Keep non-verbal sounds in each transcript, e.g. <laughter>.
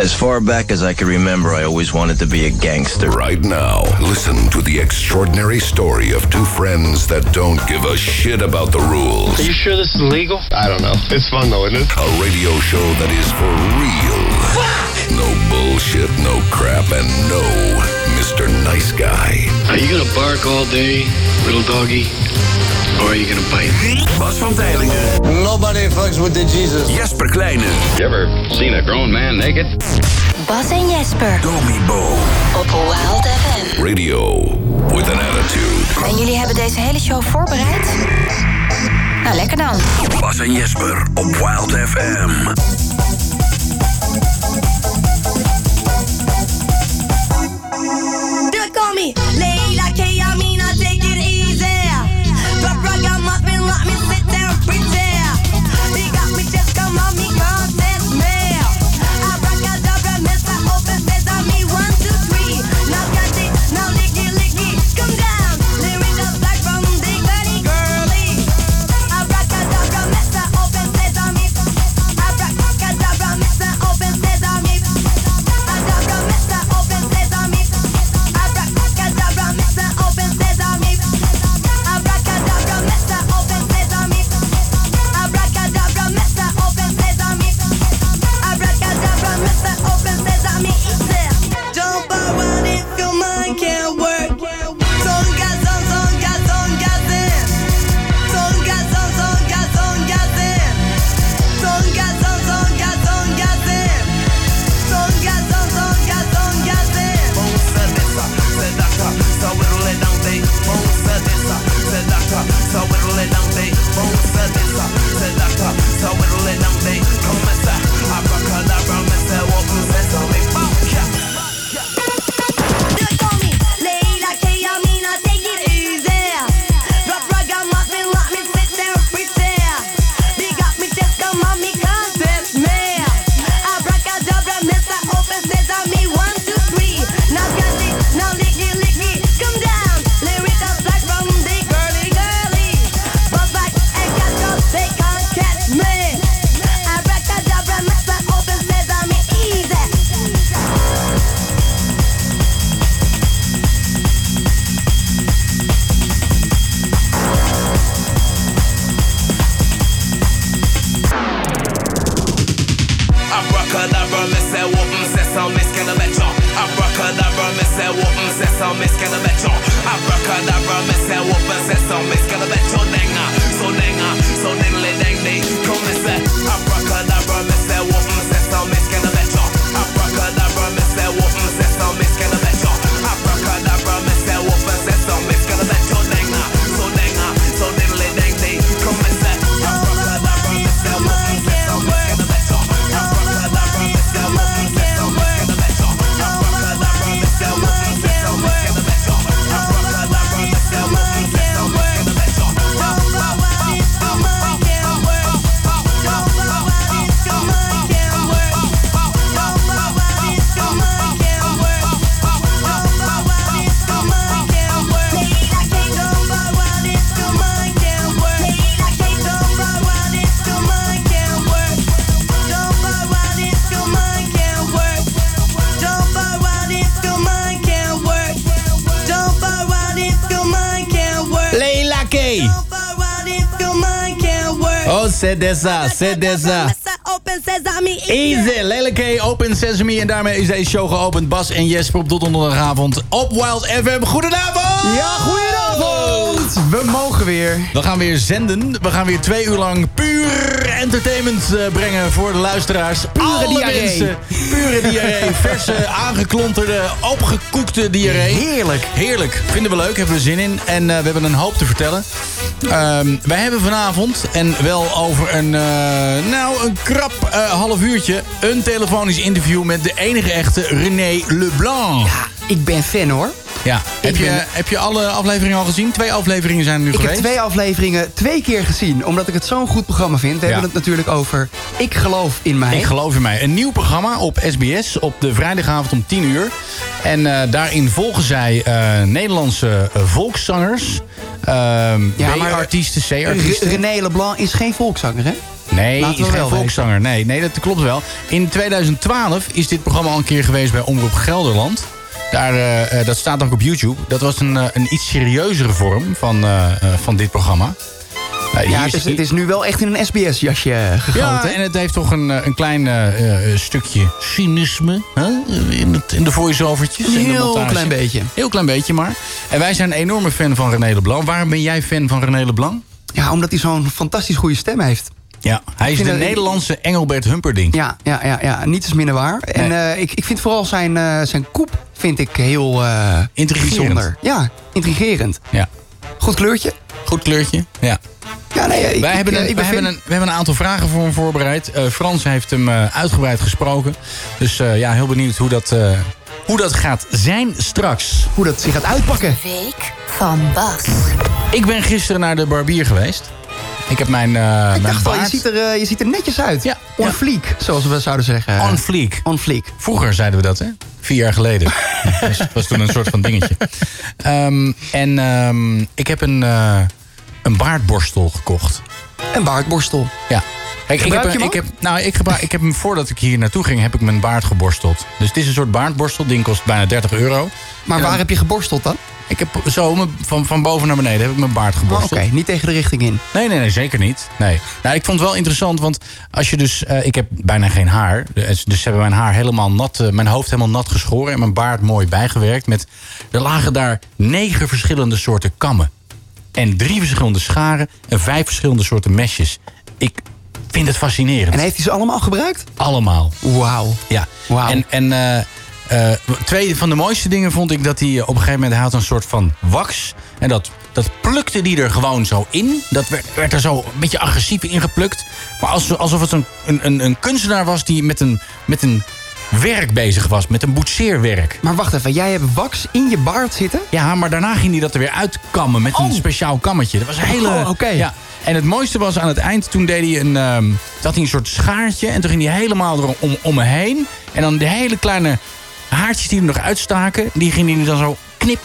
As far back as I can remember, I always wanted to be a gangster. Right now, listen to the extraordinary story of two friends that don't give a shit about the rules. Are you sure this is legal? I don't know. It's fun though, isn't it? A radio show that is for real. No bullshit, no crap, and no Mr. Nice Guy. Are you gonna bark all day, little doggy? Or are you gonna bite? Bas van Tijlingen. Nobody fucks with the Jesus. Jesper Kleine. You ever seen a grown man naked? Bas en Jesper. Domi Bo. Op Wild FM. Radio with an attitude. En jullie hebben deze hele show voorbereid? Nou, lekker dan. Bas en Jesper op Wild FM. Cedessa, Cedessa. Open Sesame, Easy, Leila K, Open Sesame. En daarmee is deze show geopend. Bas en Jesper op tot donderdagavond op Wild FM. Goedenavond! Ja, goedenavond! We mogen weer. We gaan weer zenden. We gaan weer twee uur lang puur entertainment eh, brengen voor de luisteraars. Pure Alle diarree. mensen. Pure diarree. <laughs> Verse, aangeklonterde, opgekoekte diarree. Heerlijk. Heerlijk. Vinden we leuk. Hebben we zin in. En eh, we hebben een hoop te vertellen. Ehm, wij hebben vanavond, en wel over een, eh, nou, een krap half uurtje... een telefonisch interview met de enige echte René Leblanc. Ja, ik ben fan hoor. Ja. Heb, je, ben- heb je alle afleveringen al gezien? Twee afleveringen zijn er nu Ik geweest. heb twee afleveringen twee keer gezien, omdat ik het zo'n goed programma vind. We Ja. hebben het natuurlijk over Ik geloof in mij. Ik geloof in mij. Een nieuw programma op SBS op de vrijdagavond om 10 uur. En eh, daarin volgen zij eh, Nederlandse eh, volkszangers. ehm Ja, B-artiesten, C-artiesten. René Leblanc is geen volkszanger, hè? Nee, Laten is geen volkszanger. Nee, nee, dat klopt wel. In 2012 is dit programma al een keer geweest bij Omroep Gelderland. Daar, eh, eh, dat staat ook op YouTube. Dat was een, eh, een iets serieuzere vorm van, van dit programma. Ja, het is, het is nu wel echt in een SBS-jasje gegoten. Ja, en het heeft toch een, een klein stukje cynisme hè? In, het, in de voice-overtjes. en de Heel klein beetje. Heel klein beetje maar. En wij zijn een enorme fan van René Leblanc. Waarom ben jij fan van René Leblanc? Ja, omdat hij zo'n fantastisch goede stem heeft. Ja, hij is de dat- Nederlandse Engelbert Humperdinck. Ja, ja, ja, ja. niet is minder waar. En eh, ik, ik vind vooral zijn, eh, zijn koep vind ik heel eh Intrigerend. bijzonder. Ja, intrigerend. Ja. Goed kleurtje. Goed kleurtje, ja. Ja, nee, ik, Wij ik, hebben, een, ik wij ben hebben, een, we hebben een aantal vragen voor hem voorbereid. Eh, Frans heeft hem eh, uitgebreid gesproken. Dus eh, ja, heel benieuwd hoe dat, eh, hoe dat gaat zijn straks. Hoe dat zich gaat uitpakken. Week van Bas. Ik ben gisteren naar de barbier geweest. Ik heb mijn, eh Ik mijn dacht al, je ziet, er, eh, je ziet er netjes uit. Ja, On ja. fleek, zoals we zouden zeggen. on fleek. On fleek. Vroeger zeiden we dat, hè? Vier jaar geleden. <laughs> Dat was, was toen een soort van dingetje. Ehm, en ehm, ik heb een, eh, een baardborstel gekocht. En baardborstel. Ja. Kijk, ik Gebruik heb, ik heb, nou, ik, gebruik, ik heb hem voordat ik hier naartoe ging, heb ik mijn baard geborsteld. Dus het is een soort baardborstel. ding kost bijna 30 euro. Maar En waar dan- heb je geborsteld dan? Ik heb zo mijn- van, van boven naar beneden heb ik mijn baard Oh, Oké, geborsteld. niet tegen de richting in. Nee, nee, nee, zeker niet. Nee. Nou, ik vond het wel interessant, want als je dus... eh, ik heb bijna geen haar. Dus dus ze hebben mijn haar helemaal nat... eh, mijn hoofd helemaal nat geschoren en mijn baard mooi bijgewerkt. Met, er lagen daar negen verschillende soorten kammen. En drie verschillende scharen en vijf verschillende soorten mesjes. Ik vind het fascinerend. En heeft hij ze allemaal gebruikt? Allemaal. Wauw. Ja. En, en eh, eh, twee van de mooiste dingen vond ik dat hij eh, op een gegeven moment hij had een soort van wax. En dat, dat plukte die er gewoon zo in. Dat werd, werd er zo een beetje agressief ingeplukt. Maar alsof, alsof het een, een, een, kunstenaar was die met een, met een werk bezig was. Met een boetseerwerk. Maar wacht even, jij hebt wax in je baard zitten? Ja, maar daarna ging hij dat er weer uitkammen met een speciaal kammetje. Dat was een hele... Oh, oké. Ja. En het mooiste was aan het eind, toen deed hij een, had hij een soort schaartje. En toen ging hij helemaal erom om, om me heen. En dan de hele kleine haartjes die er nog uitstaken, die ging hij dan zo knip,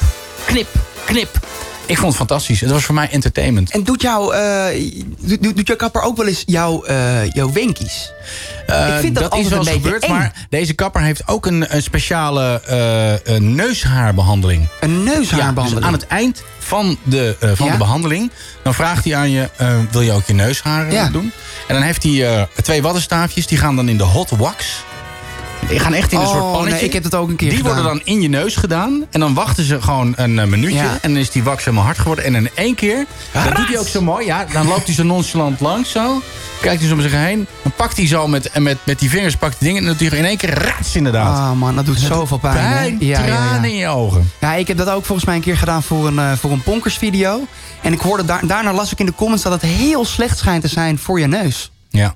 knip, knip. Ik vond het fantastisch. Het was voor mij entertainment. En doet, jou, eh, doet, doet- jouw kapper ook wel eens jouw, eh, jouw wenkies? Eh, ik vind dat, is wel een eens gebeurd, eng. maar deze kapper heeft ook een, een speciale een neushaarbehandeling. Een neushaarbehandeling? Ja, dus aan het eind van de, van Ja? de behandeling... dan vraagt hij aan je, wil je ook je neusharen Ja. doen? En dan heeft hij twee waddenstaafjes, die gaan dan in de hot wax. Die gaan echt in een Oh, soort pannetje. nee, ik heb dat ook een keer Die gedaan. worden dan in je neus gedaan. En dan wachten ze gewoon een eh, minuutje. Ja. En dan is die wax helemaal hard geworden. En in één keer, dat doet hij ook zo mooi. Ja, dan loopt hij zo nonchalant langs zo. Kijkt hij zo om zich heen. Dan pakt hij zo met, en met, met die vingers pakt die dingen. En dan doet hij in één keer rats inderdaad. Ah man, dat doet zoveel pijn. Pijn, Ja, ja, tranen in je ogen. ja, ik heb dat ook volgens mij een keer gedaan voor een, eh, voor een Ponkers video. En ik hoorde daar, daarna las ik in de comments dat het heel slecht schijnt te zijn voor je neus. Ja.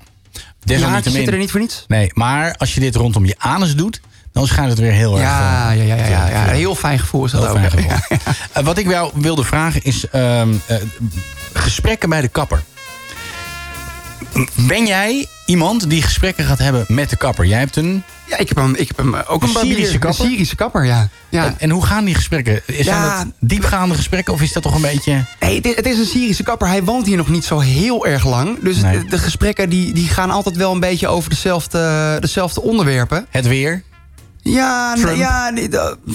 Desalniettemin. zitten er niet voor niets. Nee, maar als je dit rondom je anus doet, dan schijnt het weer heel erg... Ja, eh, ja, ja, ja, ja, ja. Heel fijn gevoel is dat Heel ook. fijn Ja. Eh, wat ik jou wilde vragen is ehm, eh, gesprekken bij de kapper. Ben jij iemand die gesprekken gaat hebben met de kapper? Jij hebt een... Ja, ik heb hem, ik heb hem ook Een. Syrische kapper? Een Syrische kapper, ja. ja. En, en hoe gaan die gesprekken? Is Ja. dat diepgaande gesprekken of is dat toch een beetje... Nee, het is, het is een Syrische kapper. Hij woont hier nog niet zo heel erg lang. Dus Nee. de, de gesprekken die, die gaan altijd wel een beetje over dezelfde, dezelfde onderwerpen. Het weer? Ja, Trump? ja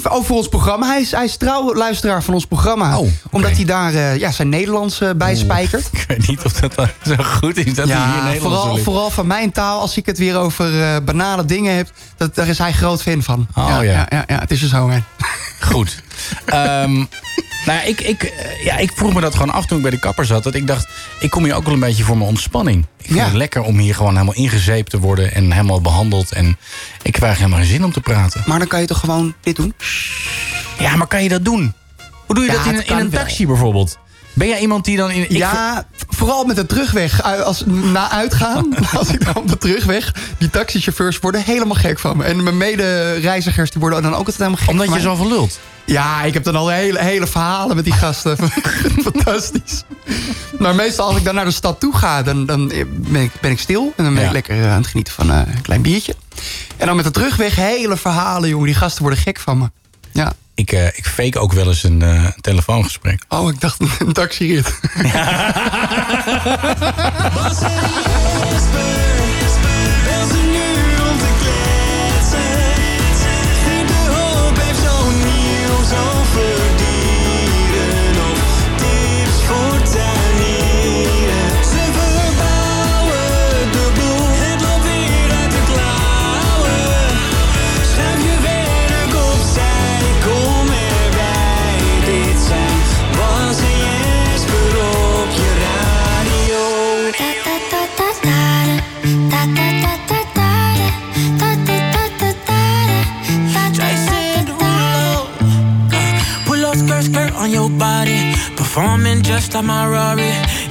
over ons programma. Hij is, hij is trouw luisteraar van ons programma. Oh. Omdat hij daar eh, ja, zijn Nederlands eh, bij spijkert. <laughs> Ik weet niet of dat zo goed is dat hij hier Nederlands vooral, vooral van mijn taal. Als ik het weer over eh, banale dingen heb, dat, daar is hij groot fan van. Oh, ja. ja, ja, ja, het is er zo. Goed. <laughs> Ehm, <laughs> nou ja, ik, ik, eh, ja, ik vroeg me dat gewoon af toen ik bij de kapper zat. Dat ik dacht, ik kom hier ook wel een beetje voor mijn ontspanning. Ik vind Ja. het lekker om hier gewoon helemaal ingezeept te worden en helemaal behandeld. En ik krijg helemaal geen zin om te praten. Maar dan kan je toch gewoon dit doen? Ja, maar kan je dat doen? Hoe doe je Ja, dat in, een- in een wel. taxi bijvoorbeeld? Ben jij iemand die dan in... ja, vooral met de terugweg. u- Als, na uitgaan, <laughs> als ik dan op de terugweg... die taxichauffeurs worden helemaal gek van me. En mijn medereizigers die worden dan ook altijd helemaal gek Omdat van je mij. zo verlult. Ja, ik heb dan al hele, hele verhalen met die gasten. <laughs> Fantastisch. Maar meestal als ik dan naar de stad toe ga... dan, dan ben, ik, ben ik stil. En dan ben Ja. ik lekker eh, aan het genieten van eh, een klein biertje. En dan met de terugweg hele verhalen, jongen. Die gasten worden gek van me. Ja. ik, eh, ik fake ook wel eens een eh, telefoongesprek. Oh, ik dacht een taxirit. <laughs> Jason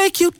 take you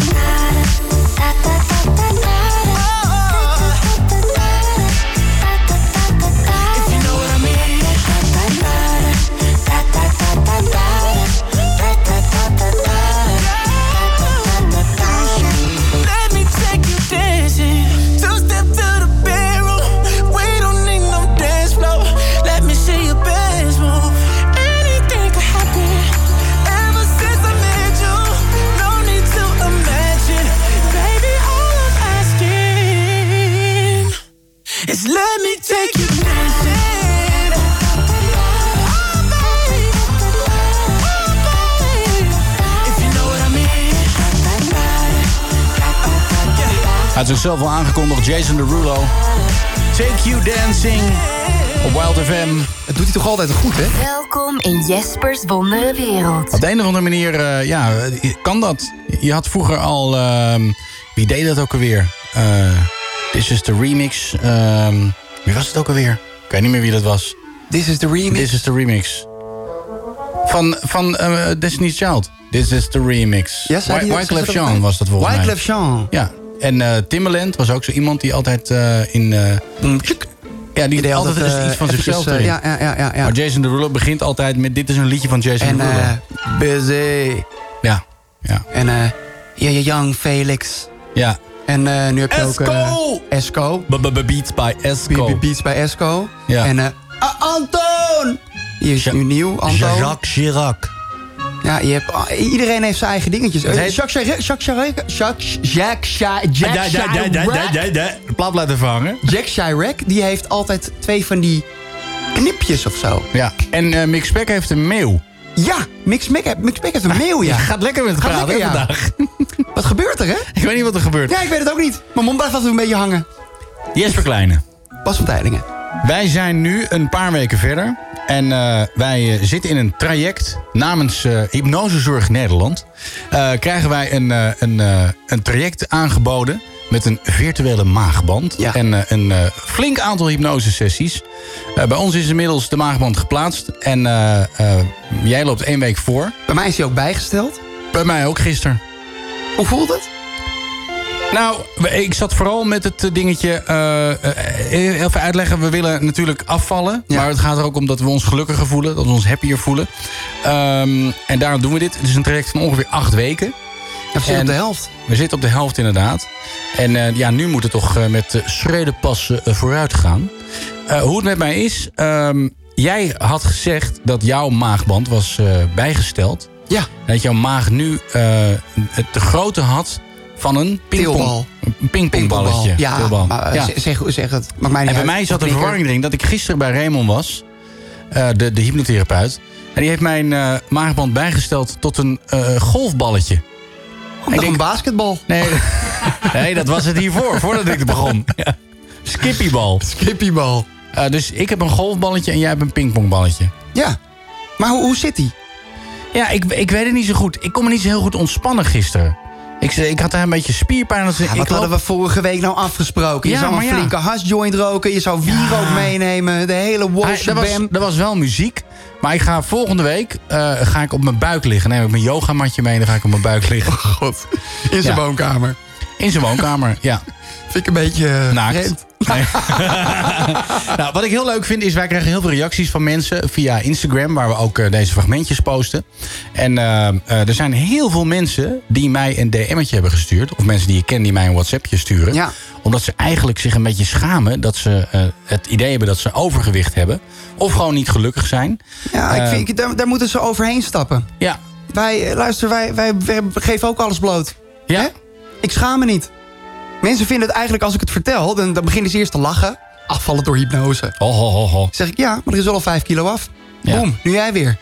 had zichzelf al aangekondigd, Jason Derulo. Take You Dancing op Wild FM. Het doet hij toch altijd goed, hè? Welkom in Jespers wondere wereld. Op de een of andere manier, eh, ja, kan dat. Je had vroeger al... ehm, wie deed dat ook alweer? Eh This is the remix. ehm, wie was het ook alweer? Ik weet niet meer wie dat was. This is the remix? This is the remix. Van, van eh, Destiny's Child. This is the remix. Ja, ook- Wyclef Jean was dat volgens mij. Wyclef Jean. Ja. En eh, Timbaland was ook zo iemand die altijd eh, in... eh, ja, die, deed altijd iets van zichzelf ja, ja, ja, ja. Maar Jason Derulo begint altijd met... Dit is een liedje van Jason En Derulo. eh Busy. ja, ja. En eh yeah, yeah, Young Felix. Ja. En eh, nu heb je ook... eh, Esco! Esco. Beats by Esco. Be- Beats bij Esco. Ja. En Anton! Die is nu nieuw, Anton. Jacques Chirac. Ja, je hebt, ah, iedereen heeft zijn eigen dingetjes. Eh, Jacques Chirac... Jack Chirac... Laten vangen. Jack Chirac, die heeft altijd twee van die knipjes of zo. Ja. En eh Mick Speck heeft een meeuw. Ja, Mix Mac Mix Mac heeft een mail, ja. <laughs> Gaat lekker met het Gaat praten lekker, hè, ja. vandaag. <laughs> Wat gebeurt er, hè? Ik weet niet wat er gebeurt. Ja, ik weet het ook niet. Mijn mond blijft altijd een beetje hangen. Jesper Kleine. Bas van Teylingen. Wij zijn nu een paar weken verder. En eh, wij eh, zitten in een traject namens eh, Hypnosezorg Nederland. Krijgen wij een, een, een traject aangeboden met een virtuele maagband. En eh, een flink aantal hypnosesessies. Bij ons is inmiddels de maagband geplaatst. En jij loopt één week voor. Bij mij is hij ook bijgesteld. Bij mij ook gisteren. Hoe voelt het? Nou, ik zat vooral met het eh, dingetje... eh, eh, even uitleggen, we willen natuurlijk afvallen. Maar het gaat er ook om dat we ons gelukkiger voelen. Dat we ons happier voelen. Ehm, en daarom doen we dit. Het is een traject van ongeveer acht weken. we zitten op de helft. We zitten op de helft inderdaad. En eh, ja, nu moet het toch eh, met uh, schredenpassen uh, vooruit gaan. Uh, hoe het met mij is... ehm, jij had gezegd dat jouw maagband was uh, bijgesteld. Ja. Dat jouw maag nu uh, het de grootte had van een pingpong, een pingpongballetje. Ja, maar ja. Zeg, zeg het. Maakt mij niet en bij uit. mij zat een verwarring erin dat ik gisteren bij Raymond was. Uh, de, de hypnotherapeut. En die heeft mijn uh, maagband bijgesteld tot een uh, golfballetje. Oh, ik denk, een basketbal. Nee, <laughs> nee, dat was het hiervoor, voordat ik begon. <laughs> Ja. Skippybal. Skippybal. Uh, dus ik heb een golfballetje en jij hebt een pingpongballetje. Ja. Maar hoe, hoe zit die? Ja, ik, ik weet het niet zo goed. Ik kon me niet zo heel goed ontspannen gisteren. Ik, ik had daar een beetje spierpijn. Dus ja, wat ik hadden we vorige week nou afgesproken? Je ja, zou een ja. flinke hasjoint roken. Je zou wierook meenemen. De hele wash er was, was wel muziek. Maar ik ga volgende week uh, ga ik op mijn buik liggen. Neem ik mijn yogamatje mee en dan ga ik op mijn buik liggen. Oh god. In zijn woonkamer. In zijn woonkamer, ja. Vind ik een beetje... Uh, Naakt. Nee. <laughs> nou, wat ik heel leuk vind is, wij krijgen heel veel reacties van mensen via Instagram, waar we ook uh, deze fragmentjes posten. En uh, uh, er zijn heel veel mensen die mij een DM'tje hebben gestuurd. Of mensen die ik ken die mij een WhatsAppje sturen. Ja. Omdat ze eigenlijk zich een beetje schamen dat ze eh, het idee hebben dat ze overgewicht hebben. Of gewoon niet gelukkig zijn. Ja, ik vind, daar, daar, moeten ze overheen stappen. Ja. Wij, luister, wij, wij, wij geven ook alles bloot. Ja? Hè? Ik schaam me niet. Mensen vinden het eigenlijk, als ik het vertel, dan, dan beginnen ze eerst te lachen. Afvallen door hypnose. Ho, ho, ho, ho. Zeg ik, ja, maar er is wel al vijf kilo af. Ja. Boom, nu jij weer.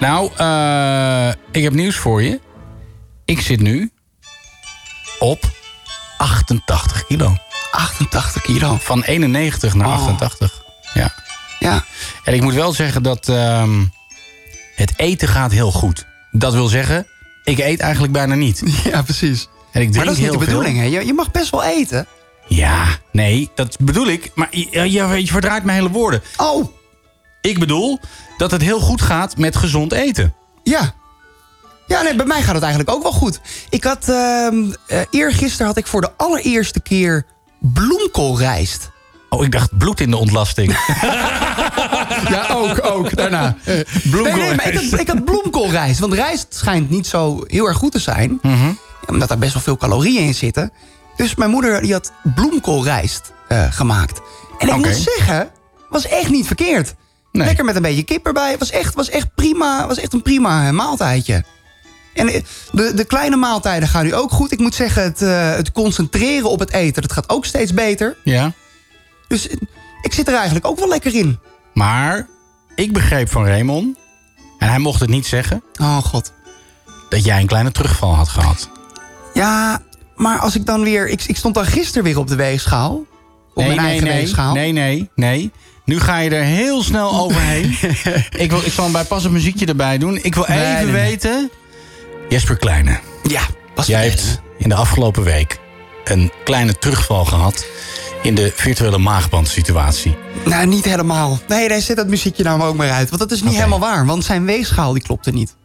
Nou, uh, ik heb nieuws voor je. Ik zit nu op 88 kilo. 88 kilo? Van 91 naar oh. 88. Ja. Ja. En ik moet wel zeggen dat um, het eten gaat heel goed. Dat wil zeggen, ik eet eigenlijk bijna niet. <laughs> Ja, precies. En ik drink maar dat is niet de bedoeling, hè? Je, je, mag best wel eten. Ja, nee, dat bedoel ik. Maar je, je, je verdraait mijn hele woorden. Oh. Ik bedoel dat het heel goed gaat met gezond eten. Ja. Ja, nee, bij mij gaat het eigenlijk ook wel goed. Ik had, uh, uh, eergisteren had ik voor de allereerste keer bloemkoolrijst. Oh, ik dacht bloed in de ontlasting. <laughs> <laughs> ja, ook, ook, daarna. bloemkoolrijst. Nee, nee, maar ik had, <laughs> ik had bloemkoolrijst. Want rijst schijnt niet zo heel erg goed te zijn. Mm -hmm. Omdat daar best wel veel calorieën in zitten. Dus mijn moeder die had bloemkoolrijst uh, gemaakt. En ik okay. moet zeggen, was echt niet verkeerd. Nee. Lekker met een beetje kip erbij. Was echt, was echt prima. Was echt een prima uh, maaltijdje. En de, de kleine maaltijden gaan nu ook goed. Ik moet zeggen, het, uh, het concentreren op het eten, dat gaat ook steeds beter. Ja. Dus ik zit er eigenlijk ook wel lekker in. Maar ik begreep van Raymond, en hij mocht het niet zeggen... Oh god. Dat jij een kleine terugval had gehad. Ja, maar als ik dan weer... Ik, ik stond dan gisteren weer op de weegschaal. Op nee, mijn nee, eigen nee, weegschaal. Nee, nee, nee. Nu ga je er heel snel <laughs> overheen. ik, wil, ik zal een bijpassend muziekje erbij doen. Ik wil Nee, even nee, nee. weten... Jesper Kleine, Ja, was jij hebt in de afgelopen week... een kleine terugval gehad in de virtuele maagbandsituatie. Nou, niet helemaal. Nee, daar zet dat muziekje nou maar ook maar uit. Want dat is niet helemaal waar. Want zijn weegschaal die klopte niet.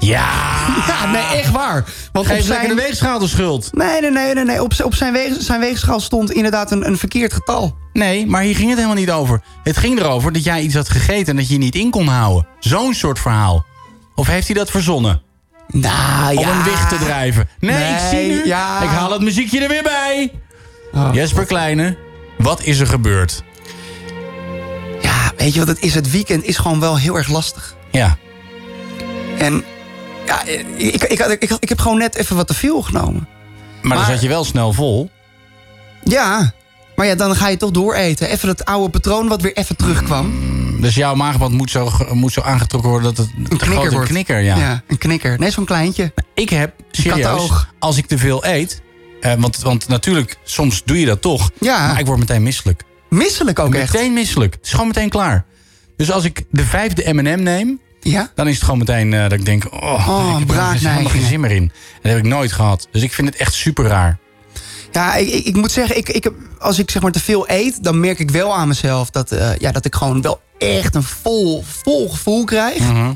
Ja! Ja, nee, echt waar. Want Geef op lekker zijn... de weegschaal de schuld. Nee, nee, nee, nee. nee. Op, zijn, weeg, zijn weegschaal stond inderdaad een, een verkeerd getal. Nee, maar hier ging het helemaal niet over. Het ging erover dat jij iets had gegeten en dat je je niet in kon houden. Zo'n soort verhaal. Of heeft hij dat verzonnen? Nou, Om ja. een wicht te drijven. Nee, Nee, ik zie nu. ja. Ik haal het muziekje er weer bij. Oh, Jesper Kleine, wat is er gebeurd? Ja, weet je wat het is? Het weekend is gewoon wel heel erg lastig. Ja, En ja, ik, ik, ik, ik, ik heb gewoon net even wat te veel genomen. maar, dan zat je wel snel vol. Ja, maar ja, dan ga je toch dooreten. Even dat oude patroon wat weer even terugkwam. Dus jouw maagband moet zo, moet zo aangetrokken worden dat het Een knikker wordt. knikker, ja. Ja, een knikker. Nee, zo'n kleintje. Ik heb, serieus, als ik te veel eet... eh, want, want natuurlijk, soms doe je dat toch. Ja. Maar ik word meteen misselijk. Misselijk ook echt. Meteen misselijk. Het is gewoon meteen klaar. Dus als ik de vijfde M&M neem... Ja? Dan is het gewoon meteen eh, dat ik denk... Oh, Oh, ik heb er helemaal geen zin meer in. En dat heb ik nooit gehad. Dus ik vind het echt super raar. Ja, ik, ik, ik moet zeggen, ik, ik, als ik zeg maar te veel eet... dan merk ik wel aan mezelf dat, eh, ja, dat ik gewoon wel echt een vol, vol gevoel krijg. Mhm.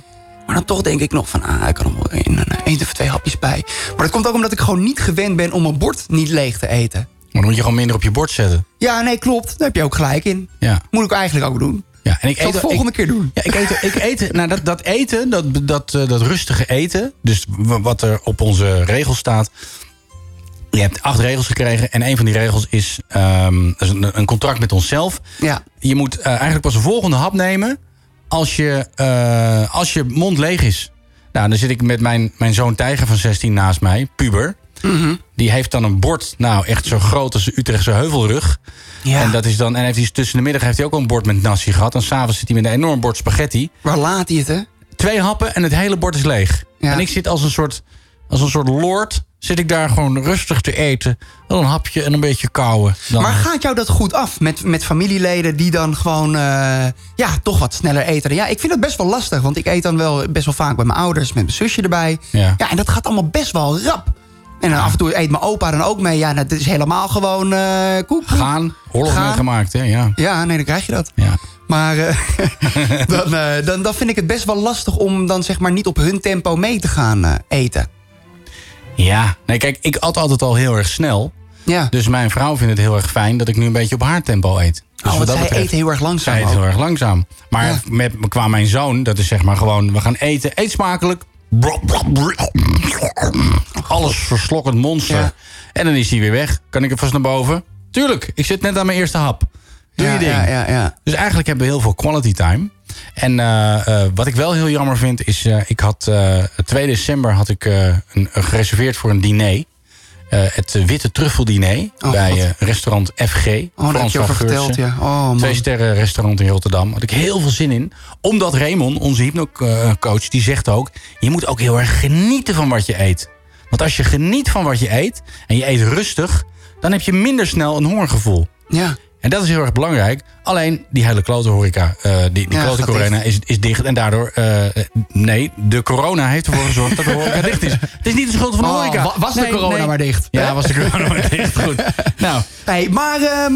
Maar dan toch denk ik nog van, ah, ik kan nog wel één, eh, één of twee hapjes bij. Maar dat komt ook omdat ik gewoon niet gewend ben om mijn bord niet leeg te eten. Maar dan moet je gewoon minder op je bord zetten. Ja, nee, klopt. Daar heb je ook gelijk in. Ja. Moet ik eigenlijk ook doen. Ja, en ik Zal eet het volgende ik, keer doen. Ja, ik eet, ik eet nou, dat, dat eten, dat, dat, eh, dat rustige eten, dus wat er op onze regels staat. Je hebt acht regels gekregen en een van die regels is, ehm, dat is een, een contract met onszelf. Ja. Je moet eh, eigenlijk pas de volgende hap nemen als je, eh, als je mond leeg is. Nou, dan zit ik met mijn, mijn zoon Tijger van 16 naast mij, puber. Die heeft dan een bord, nou echt zo groot als de Utrechtse heuvelrug. Ja. En dat is dan, en heeft hij tussen de middag heeft hij ook al een bord met nasi gehad. En s'avonds zit hij met een enorm bord spaghetti. Waar laat hij het, hè? Twee happen en het hele bord is leeg. Ja. En ik zit als een soort, als een soort lord, zit ik daar gewoon rustig te eten. Dan een hapje en een beetje kauwen. Dan, Maar gaat jou dat goed af met, met familieleden die dan gewoon eh, ja, toch wat sneller eten? Ja, ik vind het best wel lastig, want ik eet dan wel best wel vaak bij mijn ouders met mijn zusje erbij. Ja. en dat gaat allemaal best wel rap. En dan af en toe eet mijn opa dan ook mee. Ja, dat is helemaal gewoon eh koek. Gaan, oorlog Gaan. meegemaakt, hè? Ja. Ja, nee, dan krijg je dat. Ja. Maar eh, <laughs> dan, eh, dan, dan vind ik het best wel lastig om dan zeg maar niet op hun tempo mee te gaan eten. Ja, nee, kijk, ik at altijd al heel erg snel. Ja. Dus mijn vrouw vindt het heel erg fijn dat ik nu een beetje op haar tempo eet. Dus Oh, want zij eet heel erg langzaam Zij eet heel erg langzaam. Maar Ja. met, qua mijn zoon, dat is zeg maar gewoon... We gaan eten, eet smakelijk. Alles verslokkend monster. Ja. En dan is hij weer weg. Kan ik er vast naar boven? Tuurlijk, ik zit net aan mijn eerste hap. Doe Ja, je ding. ja, ja, ja. Dus eigenlijk hebben we heel veel quality time. En eh, eh, wat ik wel heel jammer vind is... eh, ik had eh 2 december had ik een gereserveerd voor een diner. Eh, het Witte Truffeldiner Oh, bij eh, restaurant FG. Oh, heb je verteld, ja. Oh, man. Twee sterren restaurant in Rotterdam. Had ik heel veel zin in. Omdat Raymond, onze hypnocoach, die zegt ook... je moet ook heel erg genieten van wat je eet. Want als je geniet van wat je eet en je eet rustig... dan heb je minder snel een hongergevoel. Ja. En dat is heel erg belangrijk. Alleen die hele klote horeca, eh, die, die Ja, klote gaat corona is, is dicht. En daardoor, eh, nee, de corona heeft ervoor gezorgd dat de horeca dicht is. Het is niet de schuld van de Oh, horeca. wa- was de corona nee. maar dicht? Ja, was de <laughs> corona maar dicht. Goed. Nou, Nee, maar ehm,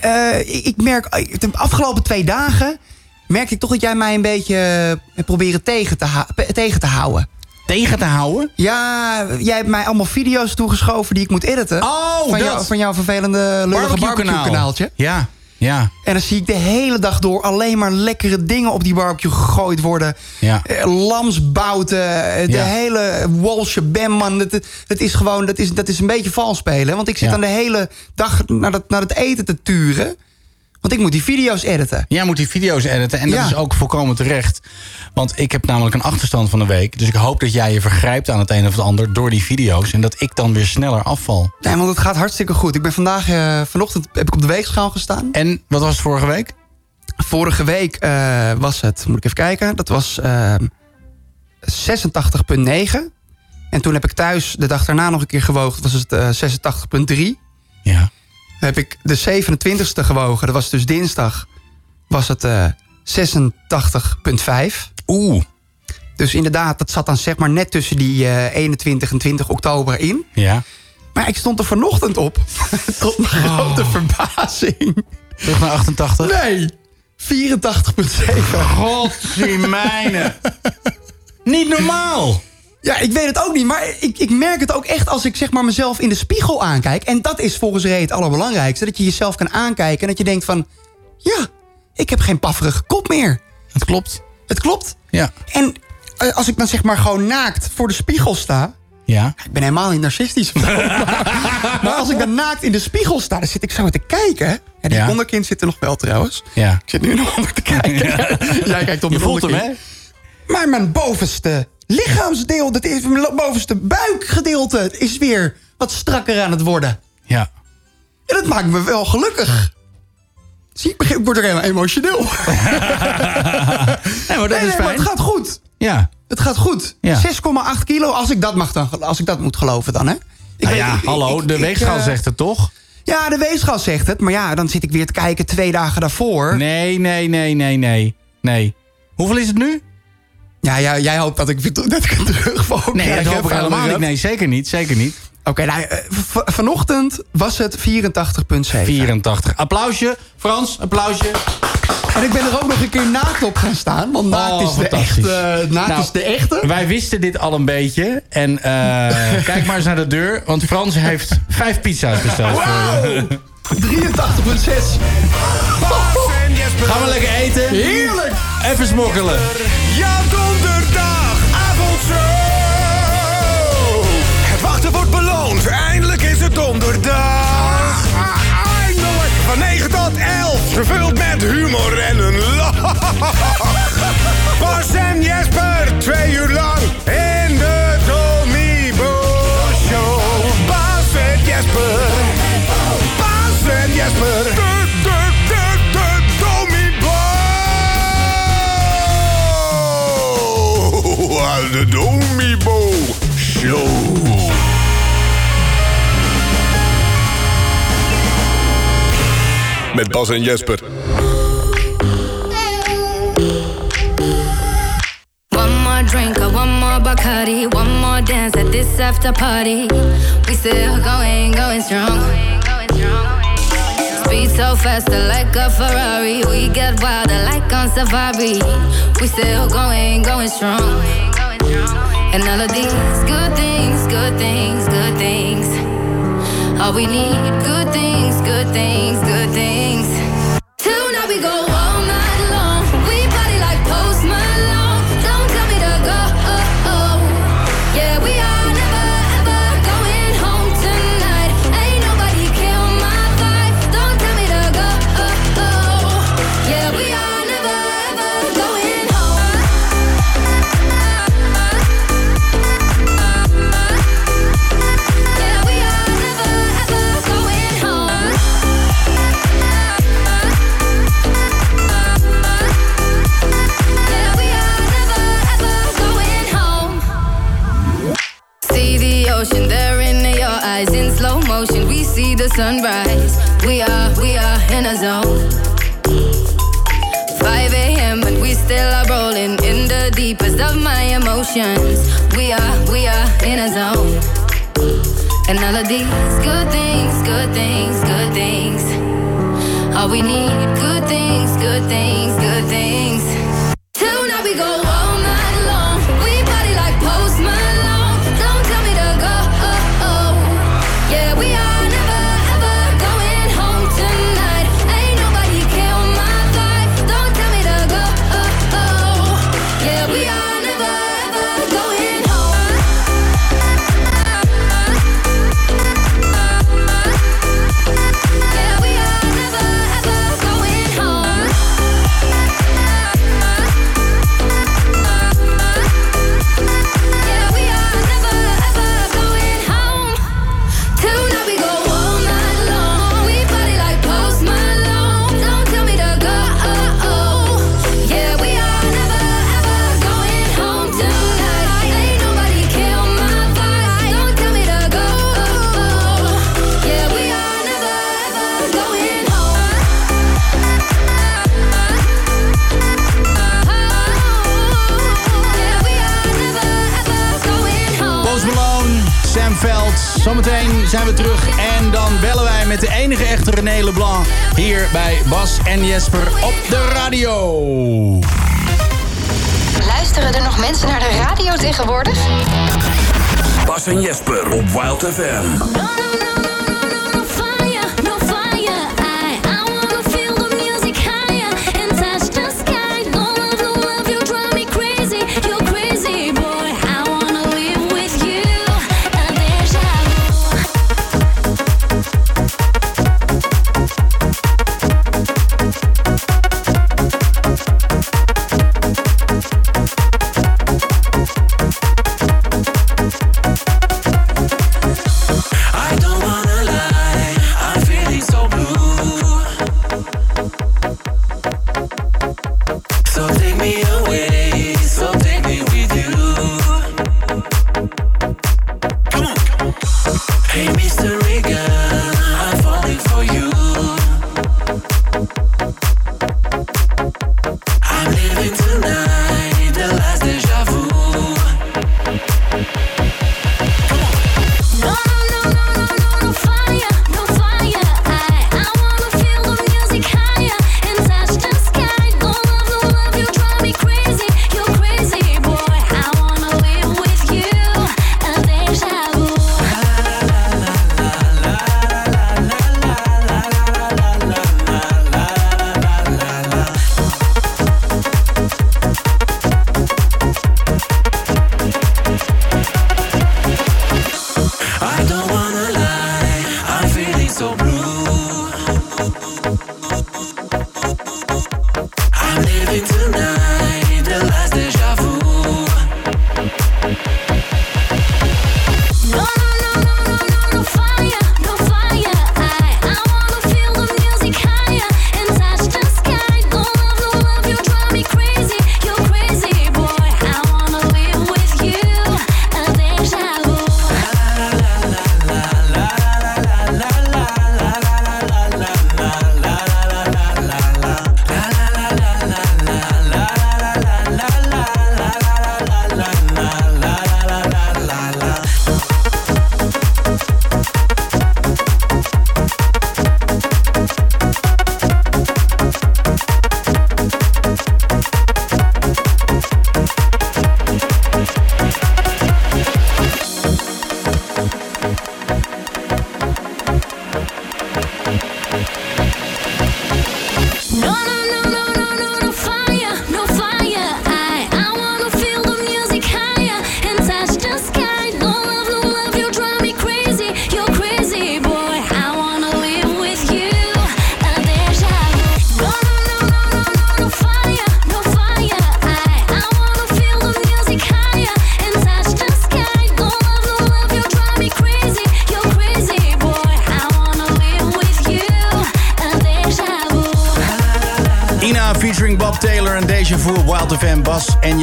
eh, ik merk, de afgelopen twee dagen merk ik toch dat jij mij een beetje proberen tegen te, tegen te houden. Tegen te houden? Ja, jij hebt mij allemaal video's toegeschoven die ik moet editen. Oh, van, dat. jou, van jouw vervelende lullige Barbecue-kanaal. barbecue-kanaaltje. Ja, ja. En dan zie ik de hele dag door alleen maar lekkere dingen op die barbecue gegooid worden. Ja. Eh, lamsbouten, eh, de Ja. hele walsje bam, man. Dat, dat is gewoon, dat is, dat is een beetje vals spelen. Want ik zit Ja. dan de hele dag naar, dat, naar het eten te turen. Want ik moet die video's editen. Jij moet die video's editen en dat Ja. is ook volkomen terecht. Want ik heb namelijk een achterstand van de week. Dus ik hoop dat jij je vergrijpt aan het een of het ander door die video's. En dat ik dan weer sneller afval. Nee, want het gaat hartstikke goed. Ik ben vandaag, eh, vanochtend heb ik op de weegschaal gestaan. En wat was het vorige week? Vorige week eh, was het, moet ik even kijken, dat was eh, 86,9. En toen heb ik thuis de dag daarna nog een keer gewogen. Dat was het eh, 86,3. Ja. Heb ik de 27e gewogen. Dat was dus dinsdag. Was het eh 86,5. Oeh. Dus inderdaad, dat zat dan zeg maar net tussen die eh 21 en 20 oktober in. Ja. Maar ik stond er vanochtend op. <laughs> Tot mijn grote verbazing. Terug naar 88? Nee, 84,7. Godzijmijne. Niet normaal. Ja, ik weet het ook niet. Maar ik, ik merk het ook echt als ik zeg maar mezelf in de spiegel aankijk. En dat is volgens Ray het allerbelangrijkste. Dat je jezelf kan aankijken en dat je denkt van... Ja, ik heb geen pafferige kop meer. Het klopt. Het klopt. Ja. En eh, als ik dan zeg maar gewoon naakt voor de spiegel sta... Ja. Ik ben helemaal niet narcistisch. <laughs> maar, maar als ik dan naakt in de spiegel sta, dan zit ik zo te kijken. En die Ja. onderkin zit er nog wel trouwens. Ja. Ik zit nu nog onder te kijken. <laughs> Jij kijkt op mijn voelt hem, onderkin. hè? Maar mijn bovenste lichaamsdeel, dat is, mijn bovenste buikgedeelte... is weer wat strakker aan het worden. Ja. En dat maakt me wel gelukkig. Zie, ik begin- ik word er helemaal emotioneel. <laughs> Nee, maar dat Nee, is nee, maar fijn. het gaat goed. Ja. Het gaat goed. Ja. 6,8 kilo, als ik dat, mag dan, als ik dat moet geloven dan, hè? Ik Nou weet- ja, ik- hallo, ik- de weegschaal eh, zegt het toch? Ja, de weegschaal zegt het. Maar ja, dan zit ik weer te kijken twee dagen daarvoor. Nee, nee, nee, nee, nee. Nee. Hoeveel is het nu? Ja, ja jij hoopt dat ik, dat ik terugval Nee, dat hoop ik helemaal niet. Nee, zeker niet. Zeker niet. Oké, nou, eh, vanochtend was het 84,7. 84. Applausje. Frans, applausje. En ik ben er ook nog een keer naakt op gaan staan. Want naakt, Oh, is, de echte, naakt Nou, is de echte. Wij wisten dit al een beetje. En eh, <laughs> kijk maar eens naar de deur. Want Frans heeft vijf pizza's besteld voor je. 83,6. Gaan we lekker eten? Heerlijk! Even smokkelen. Ja, donderdag. Van 9 tot 11, gevuld met humor en een lach. Bas en Jesper, twee uur lang in de Tommy Show. Bas en Jesper, Bas en Jesper. De, de, de, de. De Domibo Show. Met Bas en Jesper. One more drink one more Bacardi, one more dance at this after party. We still going, going strong. Speed so faster like a Ferrari. We get wilder like on safari. We still going, going strong. And all of these good things, good things, good things. All we need, good things, good things, good things. Sunrise. We are, we are in a zone. 5 a.m. and we still are rolling in the deepest of my emotions. We are, we are in a zone. And all of these good things, good things, good things. All we need, good things, good things, good things. Tonight we go zijn we terug en dan bellen wij met de enige echte René Leblanc... hier bij Bas en Jesper op de radio. Luisteren er nog mensen naar de radio tegenwoordig? Bas en Jesper op Wild FM. so blue.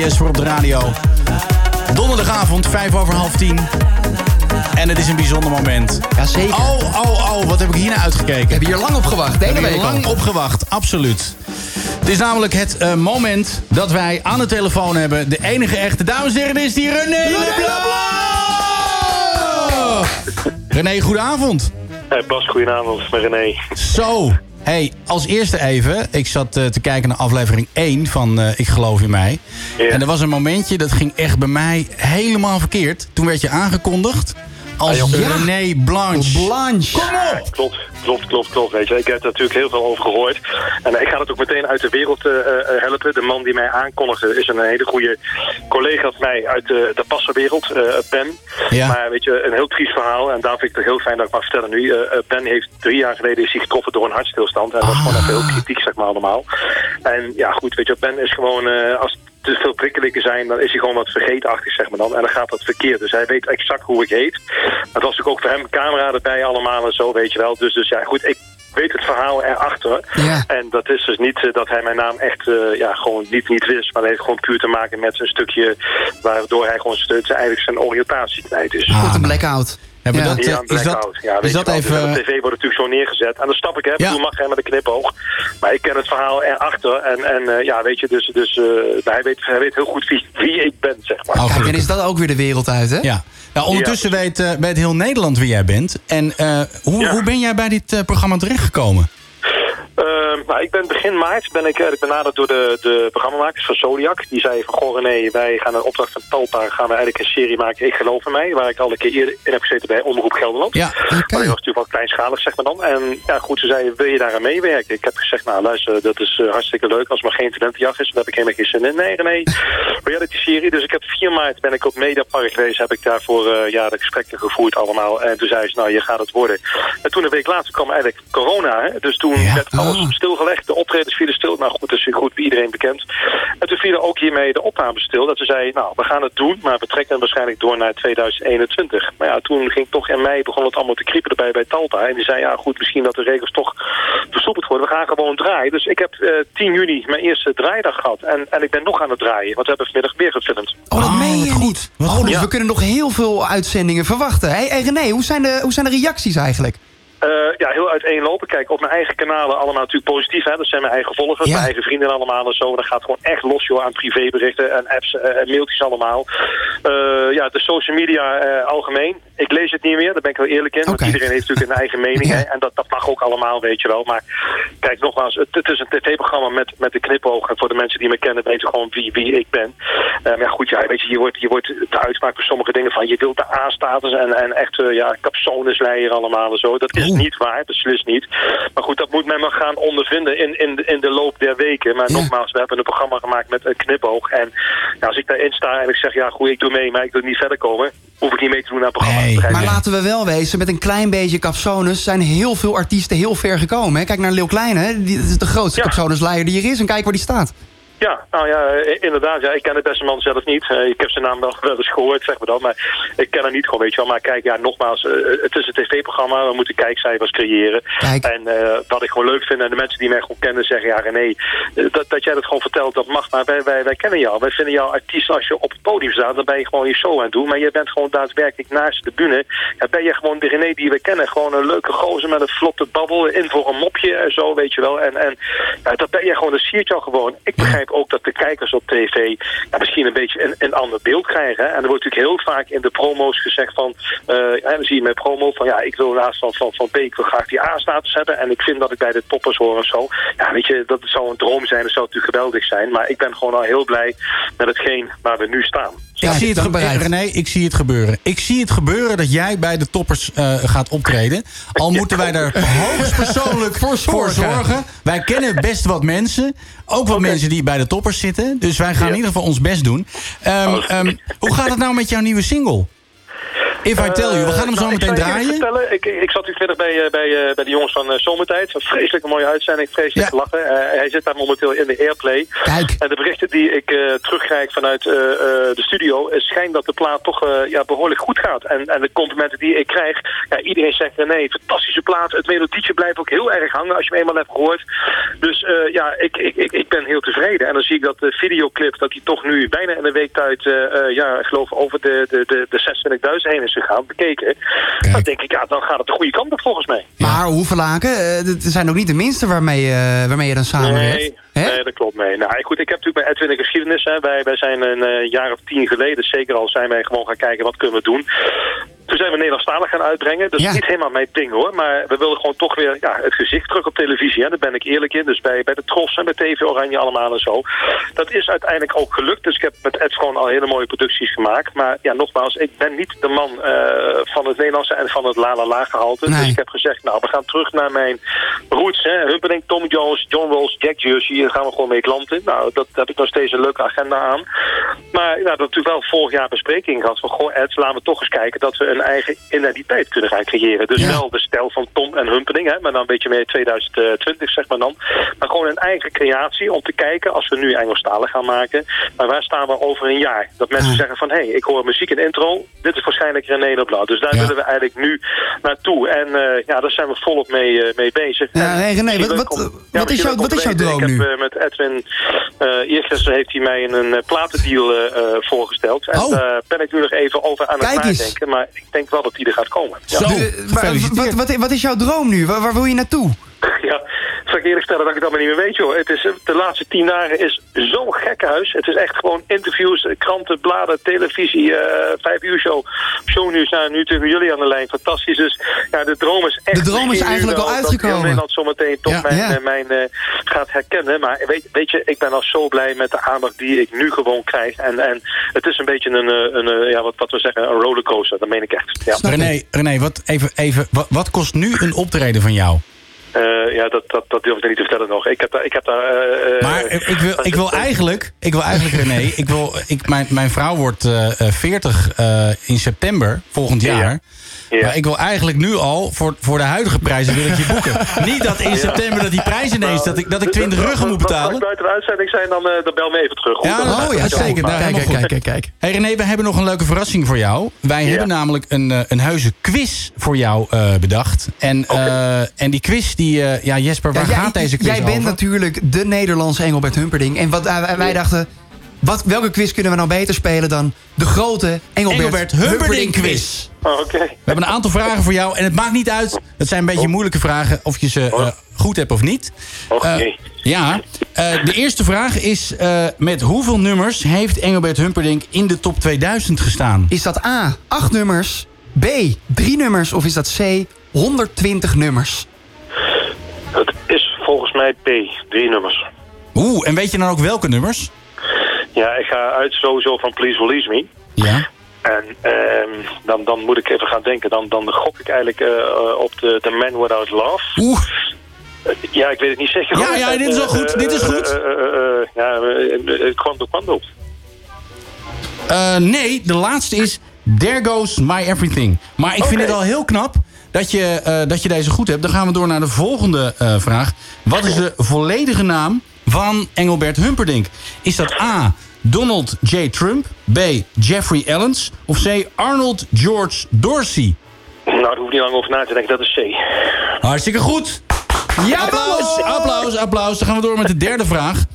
Jesper op de radio. Donderdagavond, 5 over half 10. En het is een bijzonder moment. Jazeker. Oh, oh, oh, wat heb ik hier naar uitgekeken? We hebben hier lang op gewacht, de hele week lang op gewacht, absoluut. Het is namelijk het eh, moment dat wij aan de telefoon hebben... de enige echte, dames en heren, dit is die René Leblanc! René, goedenavond. Hey Bas, goedenavond, met René. Zo, hey, als eerste even. Ik zat eh, te kijken naar aflevering 1 van eh, Ik geloof in mij. En er was een momentje, dat ging echt bij mij helemaal verkeerd. Toen werd je aangekondigd als Ah. René Blanche. Blanche. Kom op! Klopt, klopt, klopt, klopt. Weet je. Ik heb er natuurlijk heel veel over gehoord. En ik ga het ook meteen uit de wereld eh, helpen. De man die mij aankondigde is een hele goede collega van mij uit de, de passenwereld, eh, Ben. Ja. Maar weet je, een heel triest verhaal. En daar vind ik het heel fijn dat ik mag vertellen nu. Eh, ben heeft drie jaar geleden is hij getroffen door een hartstilstand. En dat was gewoon even heel kritiek, zeg maar, allemaal. En ja, goed, weet je, Ben is gewoon... eh, als te veel prikkelingen zijn, dan is hij gewoon wat vergeetachtig, zeg maar dan. En dan gaat dat verkeerd. Dus hij weet exact hoe ik heet. Het was natuurlijk ook voor hem camera erbij allemaal en zo, weet je wel. Dus, dus ja, goed, ik weet het verhaal erachter. Ja. En dat is dus niet eh, dat hij mijn naam echt eh, ja, gewoon niet, niet wist. Maar dat heeft gewoon puur te maken met een stukje waardoor hij gewoon st- eigenlijk zijn oriëntatie kwijt is. Ah. blackout. Hebben Ja. we dat, Ja, eh, een is dat, blackout. Ja, weet is je dat wel. even... Dus op tv wordt natuurlijk zo neergezet. En dan stap ik, hè. Ja. Toen mag hij met een knipoog. Maar ik ken het verhaal erachter. En, en eh, ja, weet je, dus, dus eh, hij, weet, hij weet heel goed wie, wie ik ben, zeg maar. Oh, Kijk, en is dat ook weer de wereld uit, hè? Ja. Nou, ondertussen weet, eh, weet heel Nederland wie jij bent. En eh, hoe, Ja. hoe ben jij bij dit eh, programma terechtgekomen? Eh, nou, ik ben begin maart ben ik eigenlijk benaderd door de, de programmamakers van Zodiac. Die zeiden van, goh René, wij gaan een opdracht van Talpa, gaan we eigenlijk een serie maken, Ik geloof in mij, waar ik al een keer eerder in heb gezeten bij Omroep Gelderland. Ja, oké. Maar dat was natuurlijk wel kleinschalig, zeg maar dan. En ja, goed, ze zeiden, wil je daar aan meewerken? Ik heb gezegd, nou luister, dat is eh, hartstikke leuk als het maar geen talentenjacht is. Dan heb ik helemaal geen zin in. Nee, René, <laughs> reality-serie. Dus ik heb 4 maart ben ik op Mediapark geweest, heb ik daarvoor eh, ja, de gesprekken gevoerd allemaal. En toen zei ze, nou, je gaat het worden. En toen een week later kwam eigenlijk corona, hè? dus toen Ja. werd alles Stilgelegd. De optredens vielen stil. Nou goed, dat is goed bij iedereen bekend. En toen vielen ook hiermee de opnames stil. Dat ze zei, nou, we gaan het doen, maar we trekken het waarschijnlijk door naar 2021. Maar ja, toen ging toch in mei begon het allemaal te kriepen erbij bij Talpa. En die zei, ja goed, misschien dat de regels toch versoepeld worden. We gaan gewoon draaien. Dus ik heb eh 10 juni mijn eerste draaidag gehad. En, en ik ben nog aan het draaien, want we hebben vanmiddag weer gefilmd. Oh, dat Oh, meen je goed. niet. Wat oh, dus Ja. we kunnen nog heel veel uitzendingen verwachten. Hey, hey René, hoe zijn, de, hoe zijn de reacties eigenlijk? Eh, ja, heel uiteenlopen. Kijk, op mijn eigen kanalen allemaal natuurlijk positief. Hè? Dat zijn mijn eigen volgers, Ja. mijn eigen vrienden allemaal en zo. Dat gaat gewoon echt los joh, aan privéberichten en apps eh, en mailtjes allemaal. Eh, ja, de social media algemeen. Ik lees het niet meer, daar ben ik wel eerlijk in. Want iedereen heeft natuurlijk een eigen mening. <laughs> Ja. Hè? En dat, dat mag ook allemaal, weet je wel. Maar kijk, nogmaals, het, het is een tv-programma met, met de knipoog. En voor de mensen die me kennen weten gewoon wie, wie ik ben. Maar ja, goed, ja, weet je, je wordt, je wordt te uitspraak voor sommige dingen van... je wilt de A-status en, en echt, ja, capsonesleier allemaal en zo. Dat is Niet waar, beslist niet. Maar goed, dat moet men maar gaan ondervinden in, in, de- in de loop der weken. Maar Ja. nogmaals, we hebben een programma gemaakt met een knipoog. En ja, als ik daarin sta en ik zeg, ja, goed, ik doe mee, maar ik wil niet verder komen... hoef ik niet mee te doen aan het programma. Nee, Maar laten we wel wezen, met een klein beetje capsones zijn heel veel artiesten heel ver gekomen. Hè? Kijk naar Leeuw Kleine, hè? Die, dat is de grootste Ja. capsonesleier die er is. En kijk waar die staat. Ja, nou ja, eh, inderdaad. Ja, ik ken de beste man zelf niet. Eh, ik heb zijn naam wel, wel eens gehoord, zeg maar dan. Maar ik ken hem niet gewoon, weet je wel. Maar kijk, ja, nogmaals, eh, het is een tv-programma. We moeten kijkcijfers creëren. Kijk. En wat ik gewoon leuk vind, en de mensen die mij gewoon kennen zeggen... Ja, René, dat, dat jij dat gewoon vertelt, dat mag. Maar wij, wij, wij kennen jou. Wij vinden jou artiest als je op het podium staat. Dan ben je gewoon je show aan het doen. Maar je bent gewoon daadwerkelijk naast de bühne. Ja, ben je gewoon de René die we kennen. Gewoon een leuke gozer met een vlotte babbel. In voor een mopje en zo, weet je wel. En, en ja, dat ben je gewoon, dat siert jou gewoon. Ik begrijp ook dat de kijkers op tv misschien een beetje een, een ander beeld krijgen. Hè? En er wordt natuurlijk heel vaak in de promo's gezegd van... eh ja, dan zie je met promo van ja, ik wil naast van, van, van B, ik wil graag die A-status hebben. En ik vind dat ik bij de toppers hoor en zo. Ja, weet je, dat zou een droom zijn. Dat zou natuurlijk geweldig zijn. Maar ik ben gewoon al heel blij met hetgeen waar we nu staan. Ik zie het gebeuren. bereid. René, ik zie het gebeuren. Ik zie het gebeuren dat jij bij de toppers eh, gaat optreden. Al moeten wij daar hoogstpersoonlijk <laughs> voor zorgen. zorgen. Wij kennen best wat mensen. Ook wat mensen die bij de toppers zitten. Dus wij gaan in ieder geval ons best doen. Ehm, ehm, hoe gaat het nou met jouw nieuwe single? If I Tell You. We gaan hem zo nou, meteen ik draaien. vertellen, ik, ik zat u verder bij, eh, bij, eh, bij de jongens van eh, Zomertijd. Een vreselijke mooie uitzending, vreselijk lachen. Eh, hij zit daar momenteel in de airplay. Kijk. En de berichten die ik eh terugkrijg vanuit eh, eh, de studio... eh, schijnt dat de plaat toch eh, ja, behoorlijk goed gaat. En, en de complimenten die ik krijg... Ja, iedereen zegt, nee, fantastische plaat. Het melodietje blijft ook heel erg hangen als je hem eenmaal hebt gehoord. Dus eh, ja, ik, ik, ik, ik ben heel tevreden. En dan zie ik dat de videoclip... dat die toch nu bijna in een week tijd... eh, eh, ja, ik geloof over de, de, de, de 26.000 heen is gegaan, bekeken. Dan denk ik, ja, dan gaat het de goede kant op volgens mij. Maar Hoevelaken, eh, dat zijn ook niet de minste waarmee, je- waarmee je dan samenwerkt. Nee, nee, dat klopt. Nee. Nou, goed, ik heb natuurlijk bij Edwin de geschiedenis. Hè. Wij, wij zijn een eh, jaar of tien geleden, zeker al, zijn wij gewoon gaan kijken wat kunnen we doen. Toen zijn we Nederlandstalig gaan uitbrengen. Dat is niet helemaal mijn ding hoor. Maar we wilden gewoon toch weer ja, het gezicht terug op televisie. Hè. Daar ben ik eerlijk in. Dus bij, bij de Tros en bij TV Oranje allemaal en zo. Dat is uiteindelijk ook gelukt. Dus ik heb met Ed gewoon al hele mooie producties gemaakt. Maar ja, nogmaals, ik ben niet de man eh, van het Nederlandse en van het la la la gehalte. Dus ik heb gezegd, nou, we gaan terug naar mijn roots. Hè. Tom Jones, John Rolls, Jack Jersey. Hier gaan we gewoon mee klanten. Nou, dat heb ik nog steeds een leuke agenda aan. Maar ja, dat natuurlijk wel vorig jaar bespreking gehad. Van, goh Ed, laten we toch eens kijken dat we een eigen identiteit kunnen gaan creëren. Dus wel de stijl van Tom en Humperdinck, hè, maar dan een beetje meer 2020 zeg maar dan. Maar gewoon een eigen creatie om te kijken, als we nu Engelstalig gaan maken, maar waar staan we over een jaar? Dat mensen zeggen van, hé, hey, ik hoor muziek in intro, dit is waarschijnlijk René Leblanc. Dus daar willen we eigenlijk nu naartoe. En eh, ja, daar zijn we volop mee, eh, mee bezig. Ja, hey, René, wat- wat- om- wat is om wat is jouw droom Ik nu? heb eh, met Edwin, eergisteren heeft hij mij een platendeal voorgesteld. En Oh. daar ben ik nu nog even over aan het Kijk eens. nadenken. Maar ik denk wel dat die er gaat komen. Ja. De- maar wat, wat, wat is jouw droom nu? Waar, waar wil je naartoe? <laughs> Ja, zal ik eerlijk stellen dat ik het allemaal niet meer weet, joh. Het is, eh, de laatste tien dagen is zo'n gekkenhuis. Het is echt gewoon interviews, kranten, bladen, televisie, eh vijf uur show, shownieuws. Nou, nu tegen jullie aan de lijn. Fantastisch. Dus ja, de droom is echt... De droom is eigenlijk wel al Dat uitgekomen. heel Nederland zometeen toch Ja, mijn, ja. eh, mijn eh, gaat herkennen. Maar weet, weet je, ik ben al zo blij met de aandacht die ik nu gewoon krijg. En, en het is een beetje een, een, eh, ja, wat, wat we zeggen, een rollercoaster. Dat meen ik echt. Ja. René, René wat, even, even, wat, wat kost nu een optreden van jou? Eh, ja, dat, dat, dat durf ik niet te vertellen nog. Ik heb daar... Ik heb daar eh, Maar ik wil, ik wil eigenlijk, ik wil eigenlijk René, ik wil, ik, mijn, mijn vrouw wordt eh, 40 eh, in september volgend jaar. Maar ik wil eigenlijk nu al, voor, voor de huidige prijzen wil ik je boeken. Niet dat in Ja. september dat die prijs ineens, dat ik, dat ik 20 ruggen moet Als we betalen. buiten de uitzending zijn, dan, eh, dan bel me even terug. goed? Ja, Dan- oh ja, zeker. Nou, helemaal goed. kijk, kijk. Hey René, we hebben nog een leuke verrassing voor jou. Wij hebben namelijk een, eh, een heuse quiz voor jou eh, bedacht. En, eh, en die quiz, die, eh, ja Jesper, waar Ja, jij- gaat deze quiz Jij bent over? natuurlijk de Nederlandse Engelbert Humperdinck. En wat, eh, wij dachten, wat, welke quiz kunnen we nou beter spelen dan de grote Engelbert, Engelbert Humperdinck quiz. Oh, Oké. We hebben een aantal vragen voor jou. En het maakt niet uit. Het zijn een beetje moeilijke vragen. Of je ze eh, goed hebt of niet. Eh, ja. Eh, de eerste vraag is... eh, met hoeveel nummers heeft Engelbert Humperdinck in de top 2000 gestaan? Is dat A, 8 nummers, B, 3 nummers of is dat C, 120 nummers? Het is volgens mij B, drie nummers. Oeh, en weet je dan ook welke nummers? Ja, ik ga uit sowieso van Please Release Me. Ja. En ehm, dan, dan moet ik even gaan denken. Dan, dan gok ik eigenlijk eh, eh, op de, The Man Without Love. Oeh. ja, ik weet het niet zeker. Ja, ja, dit is wel goed, dit is goed. Eh, eh, eh, eh, ja, eh, eh, Quando Quando. Eh, nee, de laatste is There Goes My Everything. Maar ik vind het al heel knap dat je, eh, dat je deze goed hebt. Dan gaan we door naar de volgende eh, vraag. Wat is de volledige naam van Engelbert Humperdinck? Is dat A. Donald J. Trump, B. Jeffrey Ellens of C. Arnold George Dorsey? Nou, daar hoef ik niet lang over na te denken. Dat is C. Hartstikke goed. Ja, applaus, applaus, applaus. Dan gaan we door met de derde vraag.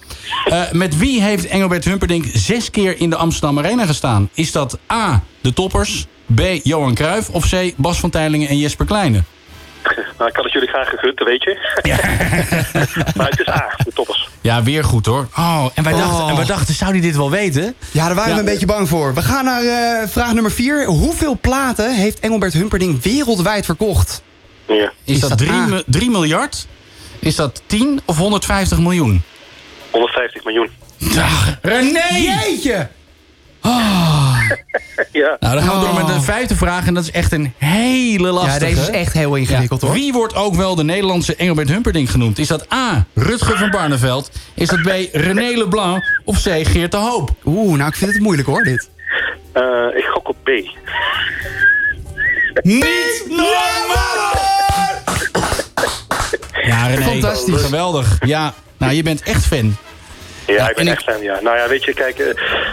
Eh, met wie heeft Engelbert Humperdinck zes keer in de Amsterdam Arena gestaan? Is dat A, de toppers, B, Johan Cruijff of C, Bas van Teylingen en Jesper Kleine? Nou, ik had het jullie graag gegund, weet je. <laughs> maar het is A, de toppers. Ja, weer goed hoor. Oh, en wij, dachten, en wij dachten, zou hij dit wel weten? Ja, daar waren Ja. we een beetje bang voor. We gaan naar eh, vraag nummer 4. Hoeveel platen heeft Engelbert Humperdinck wereldwijd verkocht? Ja. Is, dat dat 3 A? 3 miljard? Is dat 10 of 150 miljoen? 150 miljoen. René! Jeetje! <laughs> Ja. Nou, dan gaan we door met de vijfde vraag. En dat is echt een hele lastige. Ja, deze is echt heel ingewikkeld hoor. Wie wordt ook wel de Nederlandse Engelbert Humperdinck genoemd? Is dat A. Rutger van Barneveld? Is dat B. René Leblanc? Of C. Geert de Hoop? Oeh, nou ik vind het moeilijk hoor dit. Eh, ik gok op B. Niet normaal! Ja, René. Fantastisch. Geweldig. Ja, nou, je bent echt fan. Ja, ik ben en echt fan, ja. Nou ja, weet je, kijk, eh,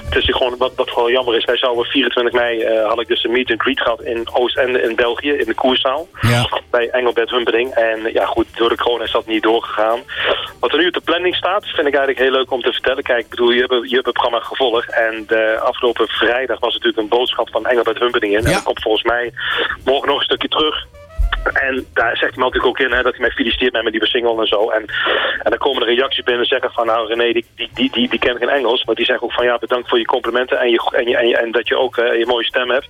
het is gewoon, wat, wat gewoon jammer is, wij zouden 24 mei, eh, had ik dus een meet and greet gehad in Oostende in België, in de koerszaal, Ja. bij Engelbert Humperdinck. En ja, goed, door de corona is dat niet doorgegaan. Wat er nu op de planning staat, vind ik eigenlijk heel leuk om te vertellen. Kijk, ik bedoel, je hebt, je hebt het programma gevolgd en de afgelopen vrijdag was natuurlijk een boodschap van Engelbert Humperdinck in. En dat komt volgens mij morgen nog een stukje terug. En daar zegt me natuurlijk ook in hè, dat hij mij feliciteert met mijn nieuwe single en zo. En, en dan komen er reacties binnen en zeggen van nou René, die, die, die, die, die kent geen Engels. Maar die zeggen ook van ja, bedankt voor je complimenten en, je, en, je, en, je- en dat je ook eh, je mooie stem hebt.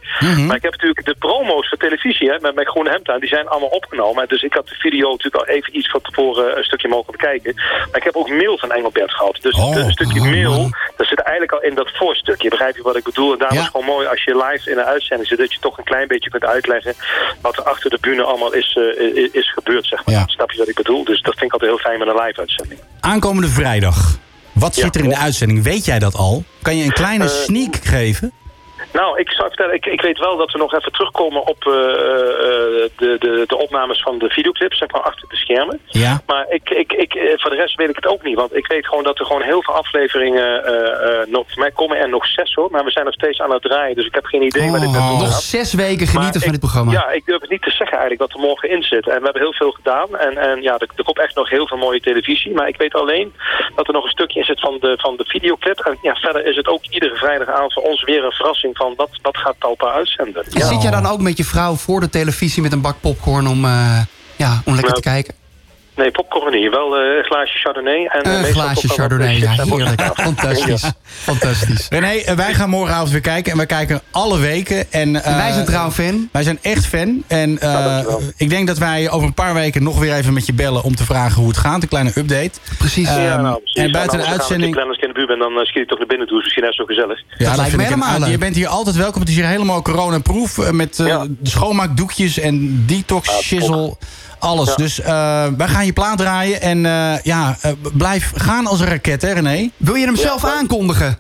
Maar ik heb natuurlijk de promo's voor televisie hè, met mijn groene hemd aan, die zijn allemaal opgenomen. Dus ik had de video natuurlijk al even iets van tevoren een stukje mogen bekijken. Maar ik heb ook mail van Engelbert gehad. Dus Oh, een stukje mail, dat zit eigenlijk al in dat voorstukje. Begrijp je wat ik bedoel? En daarom is het gewoon mooi als je live in een uitzending zit, dat je toch een klein beetje kunt uitleggen wat er achter de bühne allemaal is, eh, is, gebeurd, zeg maar. Snap je wat ik bedoel? Dus dat vind ik altijd heel fijn met een live uitzending. Aankomende vrijdag. Wat Ja. zit er in de uitzending? Weet jij dat al? Kan je een kleine Eh, sneak geven? Nou, ik zou vertellen, ik, ik weet wel dat we nog even terugkomen op eh, eh, de, de, de opnames van de videoclips, zeg maar, achter de schermen. Ja. Maar ik, ik, ik, eh, voor de rest weet ik het ook niet, want ik weet gewoon dat er gewoon heel veel afleveringen eh, eh, nog, voor mij komen er nog zes hoor, maar we zijn nog steeds aan het draaien, dus ik heb geen idee waar dit naartoe Nog gaat. zes weken Maar genieten van dit programma. Ja, ik durf het niet te zeggen eigenlijk wat er morgen in zit. En we hebben heel veel gedaan. En, en ja, er, er komt echt nog heel veel mooie televisie. Maar ik weet alleen dat er nog een stukje in zit van de, van de videoclip. En ja, verder is het ook iedere vrijdagavond voor ons weer een verrassing van wat, wat gaat Talpa uitzenden. En zit jij dan ook met je vrouw voor de televisie met een bak popcorn om, eh, ja, om lekker te kijken? Nee, popcorn niet. Wel eh, een glaasje Chardonnay. En, eh, Een glaasje Chardonnay, ja, heerlijk. <laughs> Fantastisch. Ja. Fantastisch. René, eh, wij gaan morgenavond weer kijken. En wij kijken alle weken. En, eh, wij zijn trouw fan. Wij zijn echt fan. En eh, ik denk dat wij over een paar weken nog weer even met je bellen... om te vragen hoe het gaat. Een kleine update. Precies. Ehm, ja, nou, precies. en buiten de uitzending... natuurlijk Lennart in de buurt en dan schiet ik toch naar binnen toe. is misschien net zo gezellig. Ja, lijkt vind me ik helemaal Je bent hier altijd welkom. Het is hier helemaal coronaproof. Met eh, schoonmaakdoekjes en detox, shizzle. Alles. Ja. Dus eh, wij gaan je plaat draaien. En eh, ja, eh, blijf gaan als een raket, hè René? Wil je hem zelf aankondigen?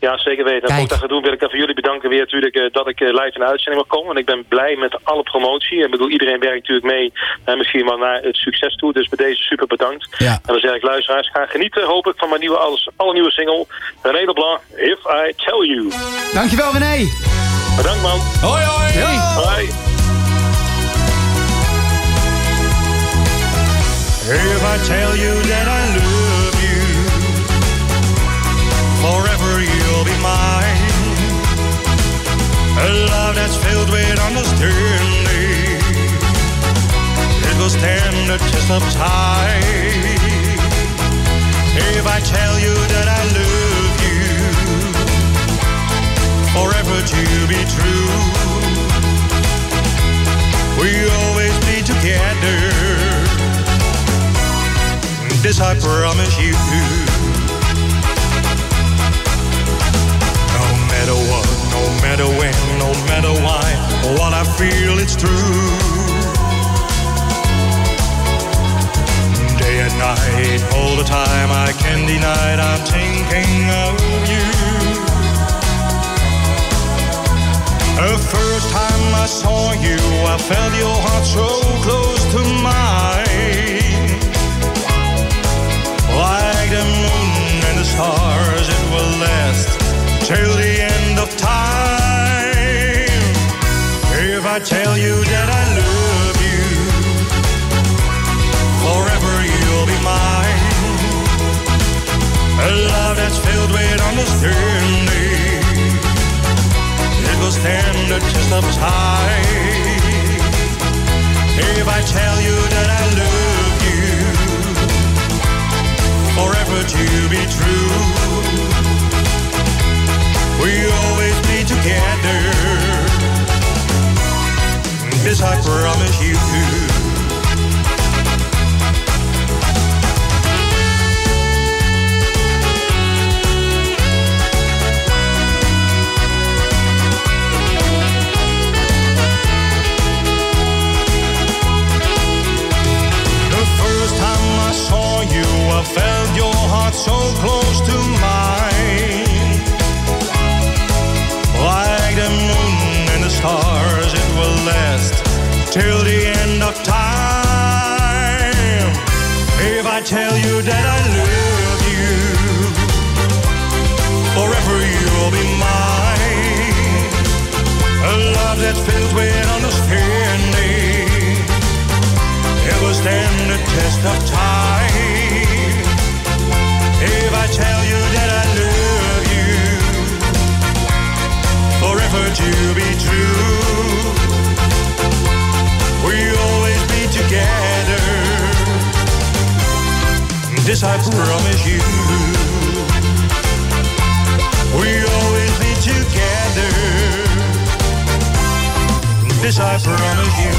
Ja, zeker weten. En Kijk. voor ik dat ga doen wil ik even jullie bedanken weer natuurlijk dat ik live in de uitzending mag komen. Want ik ben blij met alle promotie. Ik bedoel, iedereen werkt natuurlijk mee en misschien wel naar het succes toe. Dus bij deze super bedankt. Ja. En dan zeg ik luisteraars, ga genieten hoop ik van mijn nieuwe, alles, alle nieuwe single. René Leblanc, If I Tell You. Dankjewel René. Bedankt man. Hoi hoi. Hoi. If I tell you that I love you, forever you'll be mine. A love that's filled with understanding. It will stand the test of time. If I tell you that I love you, forever to be true. we'll always be together. This I promise you. No matter what, no matter when, no matter why, what I feel it's true. Day and night, all the time, I can't deny it, I'm thinking of you. The first time I saw you, I felt your heart so close to mine. Till the end of time. If I tell you that I love you, forever you'll be mine. A love that's filled with understanding. It will stand the test of time. If I tell you that I love you forever to be true. This I promise you. The first time I saw you, I felt your heart so close of time. If I tell you that I love you, forever to be true, we'll always be together. This I promise you. We'll always be together. This I promise you.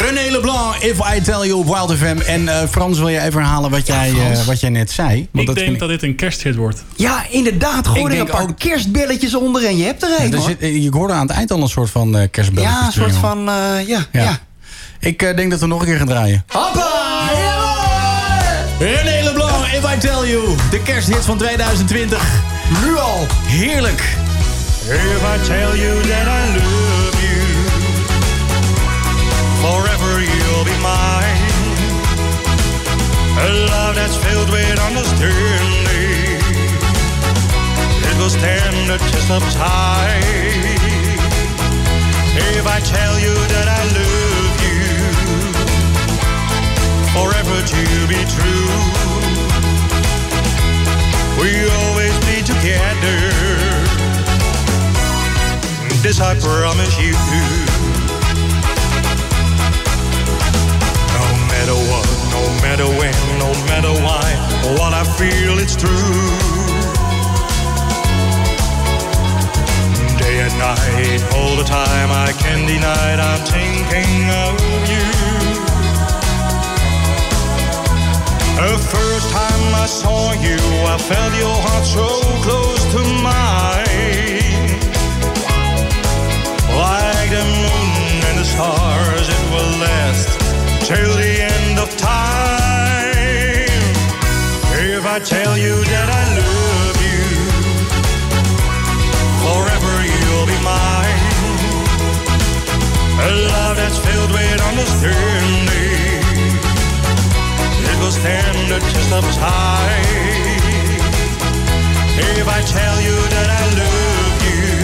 René Leblanc, If I Tell You op Wild FM. En eh, Frans, wil je even herhalen wat, jij, eh, wat jij net zei? Want ik dat denk dat dit een kersthit wordt. Ja, inderdaad. Gooi Ik er een paar ook- kerstbelletjes onder en je hebt er een. Er hoor. zit, eh, je hoorde aan het eind al een soort van eh kerstbelletjes. ja, een soort van... eh, ja, Ja. ja. Ik eh, denk dat we nog een keer gaan draaien. Hoppa! René Leblanc, If I Tell You. De kersthit van 2020. Nu al. Heerlijk. If I tell you that I love That's filled with understanding. It will stand the test of time. If I tell you that I love you, forever to be true. We always be together. This I promise you. No matter what, no matter when, matter why, what I feel it's true. Day and night, all the time I can deny it, I'm thinking of you. The first time I saw you, I felt your heart so close to mine. Like the moon and the stars, it will last till the end of time. I tell you that I love you, forever you'll be mine. A love that's filled with understanding. It will stand the test of time. If I tell you that I love you,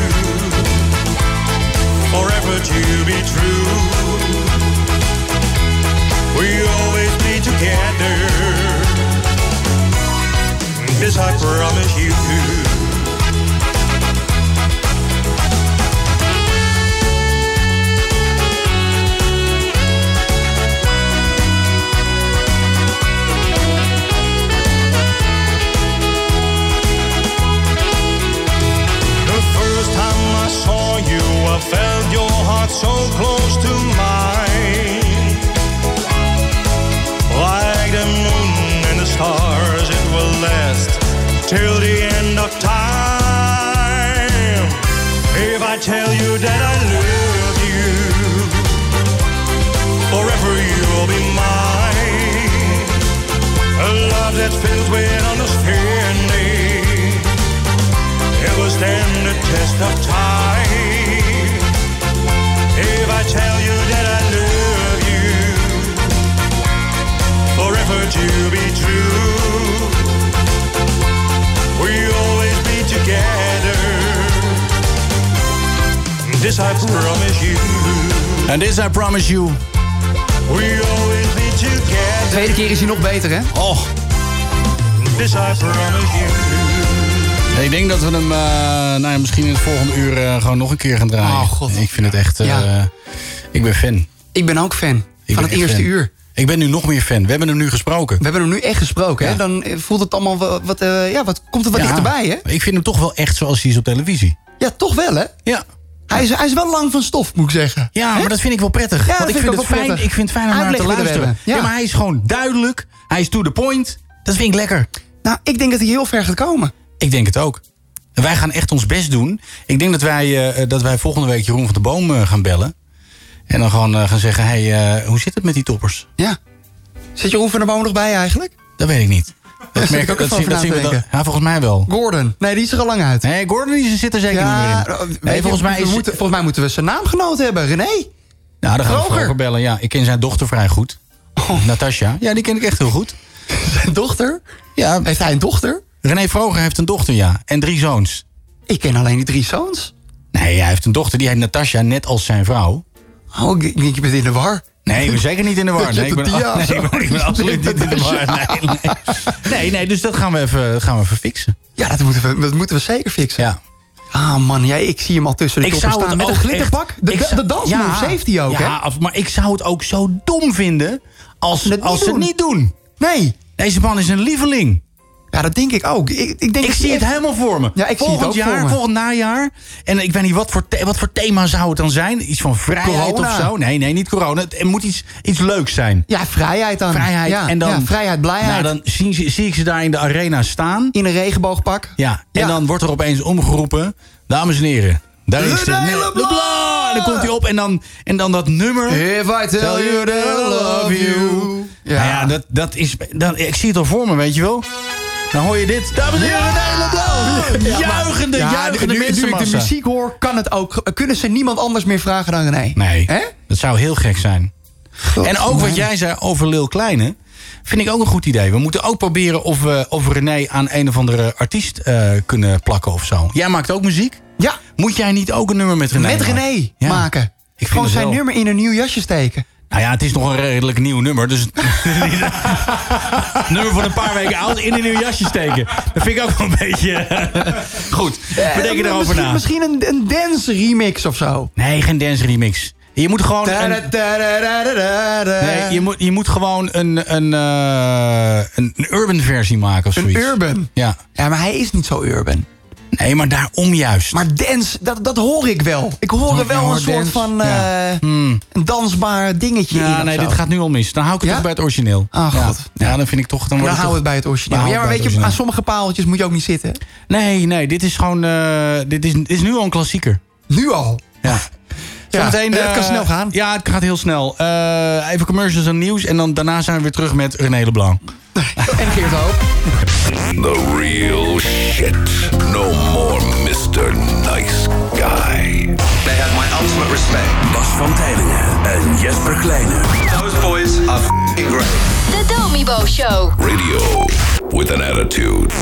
forever to be true. We always be together. This I promise you. The first time I saw you, I felt your heart so close to mine. Till the end of time. If I tell you that I love you, forever you'll be mine. A love that's filled with understanding. It will stand the test of time. If I tell you that I love you, forever to be true. This I promise you. En this I promise you. We always be together. Tweede keer is hij nog beter, hè? Oh. This I promise you. Ik denk dat we hem eh, nou ja, misschien in het volgende uur eh, gewoon nog een keer gaan draaien. Oh, God. Ik vind het echt... eh, Ja. Ik ben fan. Ik ben ook fan Ik van het eerste fan. uur. Ik ben nu nog meer fan. We hebben hem nu gesproken. We hebben hem nu echt gesproken, hè? Dan eh, voelt het allemaal wat, wat, eh, ja, wat komt er wat Ja, dichterbij, hè? Ik vind hem toch wel echt zoals hij is op televisie. Ja, toch wel, hè? Ja. Hij is, hij is wel lang van stof, moet ik zeggen. Ja, maar dat vind ik wel prettig. Ja, Want ik vind het fijn, prettig. ik vind het fijn om naar te Uitleg willen luisteren. ja. Ja. maar hij is gewoon duidelijk. Hij is to the point. Dat vind ik lekker. Nou, ik denk dat hij heel ver gaat komen. Ik denk het ook. En wij gaan echt ons best doen. Ik denk dat wij, eh, dat wij volgende week Jeroen van de Boom eh, gaan bellen. En dan gewoon eh, gaan zeggen, hey, hoe zit het met die toppers? Ja. Zit Jeroen van der Boom nog bij eigenlijk? Dat weet ik niet. Dat zit ik ook dat, dat zien we. Ja, volgens mij wel. Gordon. Nee, die is er al lang uit. Nee, Gordon die zit er zeker Ja, niet meer eh, in. Nee, je, volgens, mij is, moeten, volgens mij moeten we zijn naamgenoot hebben. René. Nou, dan gaan we. Vroger bellen. Ja, ik ken zijn dochter vrij goed. Oh. Natasja. Ja, die ken ik echt heel goed. Zijn dochter? Ja. Heeft hij een dochter? René Vroger heeft een dochter, ja. En drie zoons. Ik ken alleen die drie zoons. Nee, hij heeft een dochter, die heet Natasja, net als zijn vrouw. Oh, ik denk je bent in de war. Nee, ik ben zeker niet in de war. Nee, ik ben, ja, nee, zo. ik ben, ik ben absoluut niet in de war. Nee, nee. nee, nee dus dat gaan we even, gaan we even fixen. Ja, dat moeten we, dat moeten we zeker fixen. Ja. Ah man, jij, ik zie hem al tussen de Ik zou staan. het Met een glitterpak. echt- De, de, de dansmoves heeft hij ook, ja, hè? maar ik zou het ook zo dom vinden als, niet als ze het niet doen. Nee. Deze man is een lieveling. Ja, dat denk ik ook. Ik, ik, denk ik zie het helemaal voor me. Ja, ik volgend zie het ook jaar, voor me. volgend najaar. En ik weet niet, wat voor, wat voor thema zou het dan zijn? Iets van vrijheid Corona. of zo? Nee, nee, niet corona. Het moet iets, iets leuks zijn. Ja, vrijheid dan. Vrijheid. Ja, en dan, ja, vrijheid, blijheid. Nou, dan zie, zie- ik ze daar in de arena staan. In een regenboogpak. Ja, en Ja. dan wordt er opeens omgeroepen... Dames en heren, daar is de... En dan komt hij op en dan, en dan dat nummer... If I tell you that I love you. Ja, nou ja dat, dat is... Dat, ik zie het al voor me, weet je wel. Dan hoor je dit. Dames en heren, René Leblanc! Juichende, Ja, juichende nu, nu ik de mensenmassa. muziek hoor, kan het ook. Kunnen ze niemand anders meer vragen dan René? Nee, Hè? dat zou heel gek zijn. En ook wat jij zei over Lil Kleine... vind ik ook een goed idee. We moeten ook proberen of we, of we René aan een of andere artiest eh, kunnen plakken of zo. Jij maakt ook muziek? Ja. Moet jij niet ook een nummer met René Met maken? René Ja. maken. Ik vind Gewoon zijn wel. nummer in een nieuw jasje steken. Nou ja, het is nog een redelijk nieuw nummer. Dus <laughs> nummer van een paar weken oud in een nieuw jasje steken. Dat vind ik ook wel een beetje... goed, we denken Eh, erover misschien, na. Misschien een, een dance remix of zo. Nee, geen dance remix. Je moet gewoon... Een, nee, je moet, je moet gewoon een, een, eh, een, een urban versie maken of Een zoiets. urban. Ja. Ja, maar hij is niet zo urban. Nee, maar daarom juist. Maar dance, dat, dat hoor ik wel. Ik hoor er Ja, wel een soort dance. van Ja. eh, Hmm. een dansbaar dingetje in. Ja, of nee, zo. dit gaat nu al mis. Dan hou ik het Ja? toch bij het origineel. Ah, ja. god. Ja, dan vind ik toch... Dan, Dan houden we het bij het origineel. Ja, maar we weet je, aan sommige paaltjes moet je ook niet zitten. Nee, nee, dit is gewoon... eh, dit, is, dit is nu al een klassieker. Nu al. Ja. Ja, Zometeen, het eh, kan snel gaan. Ja, het gaat heel snel. Eh, even commercials en nieuws. En dan, daarna zijn we weer terug met René Leblanc. <laughs> En Geert Hoop. The real shit. No more Mr. Nice Guy. They have my ultimate respect. Bas van Tijlingen en Jesper Kleine. Those boys are f***ing great. De Domibo Show. Radio with an attitude.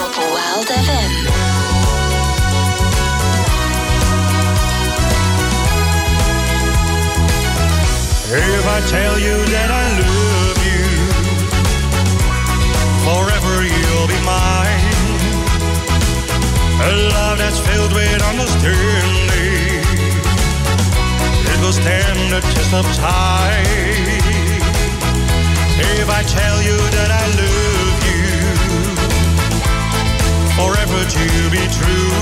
Op Wild FM. If I tell you that I love you, forever you'll be mine. A love that's filled with understanding. It will stand the test of time. If I tell you that I love you, forever to be true.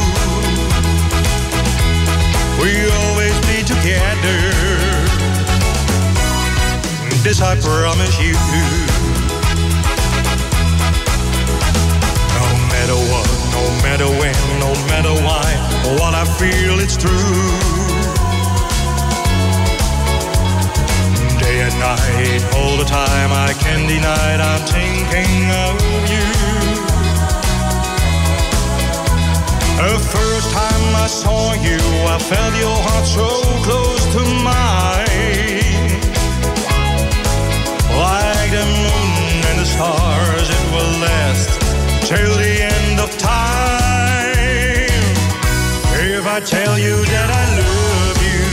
We always be together. This I promise you. Matter when, no matter why, what I feel it's true. Day and night, all the time, I can't deny it, I'm thinking of you. The first time I saw you, I felt your heart so close to mine. Like the moon and the stars, it will last till the end of time. I tell you that I love you,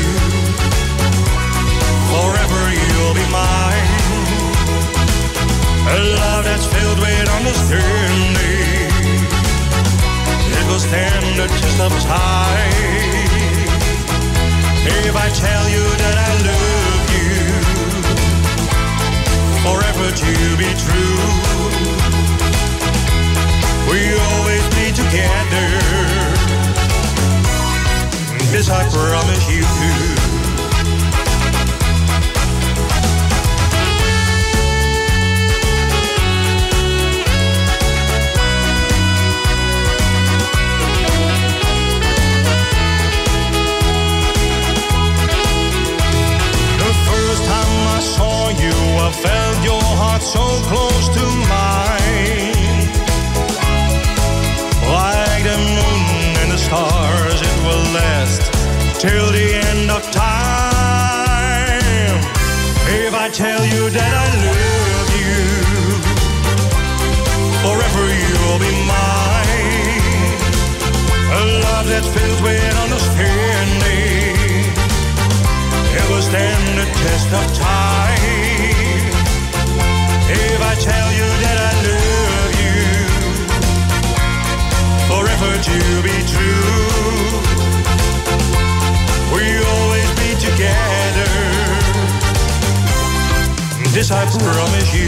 forever you'll be mine. A love that's filled with understanding. It will stand the test of time. If I tell you that I love you forever to be true. We always be together. This I promise you. The first time I saw you, I felt your heart so close to mine. Tell you that I love you, forever you'll be mine. A love that's filled with understanding. It will stand the test of time. If I tell you that I love you, forever to be this I promise you.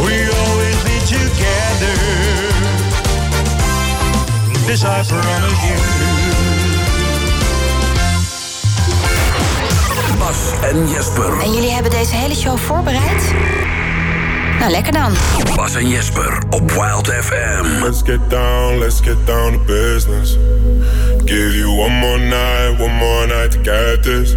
We'll always be together. This I promise you. Bas en Jesper. En jullie hebben deze hele show voorbereid? Nou, lekker dan. Bas en Jesper op Wild FM. Let's get down, let's get down to business. Give you one more night, one more night to get this.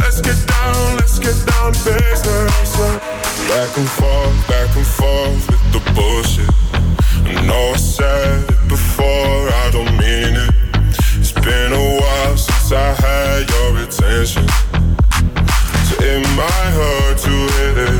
Let's get down, let's get down to business. Back and forth, back and forth with the bullshit. I know I said it before, I don't mean it. It's been a while since I had your attention. So it might hurt to hit it.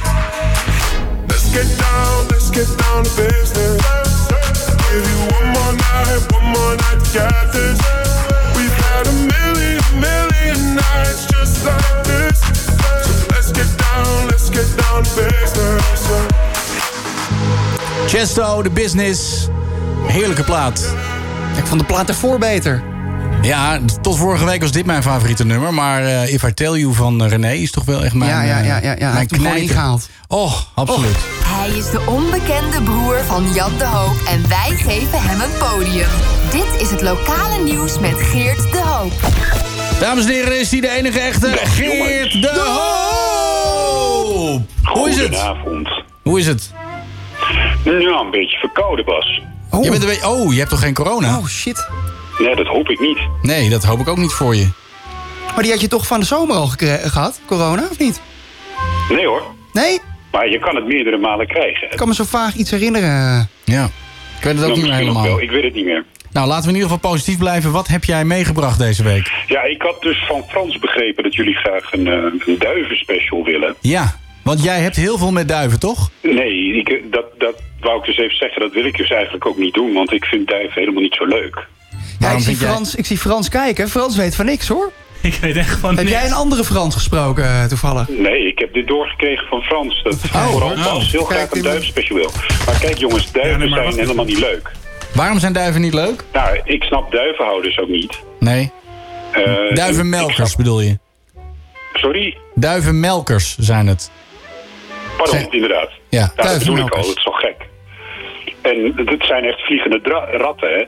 Let's get down, let's get down to business. Give you one more night, one more night to get this. We've had a million, million nights just like this. So let's get down, let's get down to business. Chesto, de business. Heerlijke plaat. Ik vond de plaat ervoor beter. Ja, tot vorige week was dit mijn favoriete nummer. Maar eh, If I Tell You van René is toch wel echt mijn Ja, ja, ja, eh, ja, ja. Hij Mijn heeft hem gewoon knijter. ingehaald. Oh, absoluut. Hij is de onbekende broer van Jan de Hoop en wij geven hem een podium. Dit is het lokale nieuws met Geert de Hoop. Dames en heren, is hij de enige echte Geert de Hoop. Hoe is het? Goedenavond. Hoe is het? Nou, een beetje verkouden, Bas. Je bent een beetje, oh, je hebt toch geen corona? Oh, shit. Nee, dat hoop ik niet. Nee, dat hoop ik ook niet voor je. Maar die had je toch van de zomer al gekre- gehad, corona, of niet? Nee hoor. Nee? Maar je kan het meerdere malen krijgen. Ik kan me zo vaag iets herinneren. Ja. Ik weet het ook Nou, niet meer helemaal. wel. Ik weet het niet meer. Nou, laten we in ieder geval positief blijven. Wat heb jij meegebracht deze week? Ja, ik had dus van Frans begrepen dat jullie graag een, eh, een duivenspecial willen. Ja, want jij hebt heel veel met duiven, toch? Nee, ik, dat, dat wou ik dus even zeggen. Dat wil ik dus eigenlijk ook niet doen, want ik vind duiven helemaal niet zo leuk. Ja, ik zie, Frans, ik zie Frans kijken. Frans weet van niks, hoor. <laughs> Ik weet echt van Heb jij een andere Frans gesproken, eh, toevallig? Nee, ik heb dit doorgekregen van Frans. Dat Oh, vooral oh. Heel graag een wil. Maar kijk jongens, duiven zijn helemaal niet leuk. Waarom zijn duiven niet leuk? Nou, ik snap duivenhouders ook niet. Nee. Eh, Duivenmelkers bedoel je? Sorry? Duivenmelkers zijn het. Pardon, inderdaad. Ja, dat bedoel ik al, dat is zo gek. En het zijn echt vliegende ratten, hè?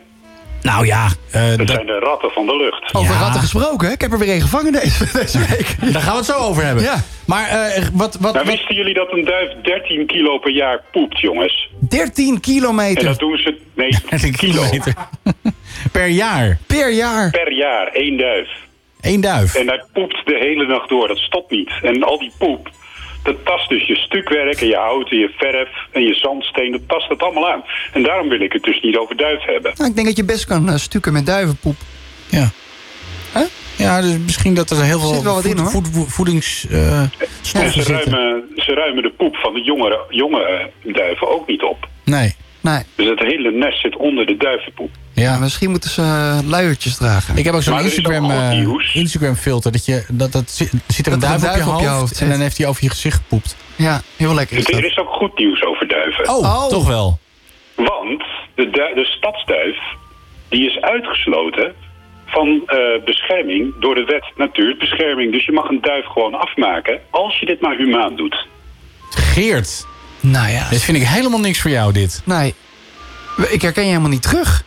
Nou ja, eh, Het dat- zijn de ratten van de lucht. Over ratten gesproken, hè? ik heb er weer een gevangen deze, <laughs> deze week. daar gaan we het zo over hebben. Ja. Maar eh, wat... wat, Nou, wat- wisten jullie dat een duif 13 kilo per jaar poept, jongens? 13 kilometer. En dat doen ze... Nee, <laughs> 13 kilometer. <laughs> per jaar. Per jaar. Per jaar, één duif. Eén duif. En hij poept de hele nacht door, dat stopt niet. En al die poep, dat tast dus je stukwerk en je hout en je verf en je zandsteen, dat tast het allemaal aan. En daarom wil ik het dus niet over duif hebben. Nou, ik denk dat je best kan eh, stukken met duivenpoep. Ja. Huh? Ja, dus misschien dat er heel veel Zit wel wat in, hoor. voed- voed- voedings... eh, En stoffen ze zitten. ruimen, ze ruimen de poep van de jongere, jonge eh, duiven ook niet op. Nee. Nee. Dus het hele nest zit onder de duivenpoep. Ja. misschien moeten ze eh, luiertjes dragen. Ik heb ook zo'n Instagram, nieuws. Instagram filter. Dat, je, dat, dat zit, er een Dat duif, een op, je hoofd, en dan heeft hij over je gezicht gepoept. Ja, heel lekker is Er dat. is ook goed nieuws over duiven. Oh, toch wel. Want de, de stadsduif die is uitgesloten van eh, bescherming door de wet natuurbescherming. Dus je mag een duif gewoon afmaken als je dit maar humaan doet. Geert. Nou ja. Dit vind ik helemaal niks voor jou, dit. Nee. Ik herken je helemaal niet terug.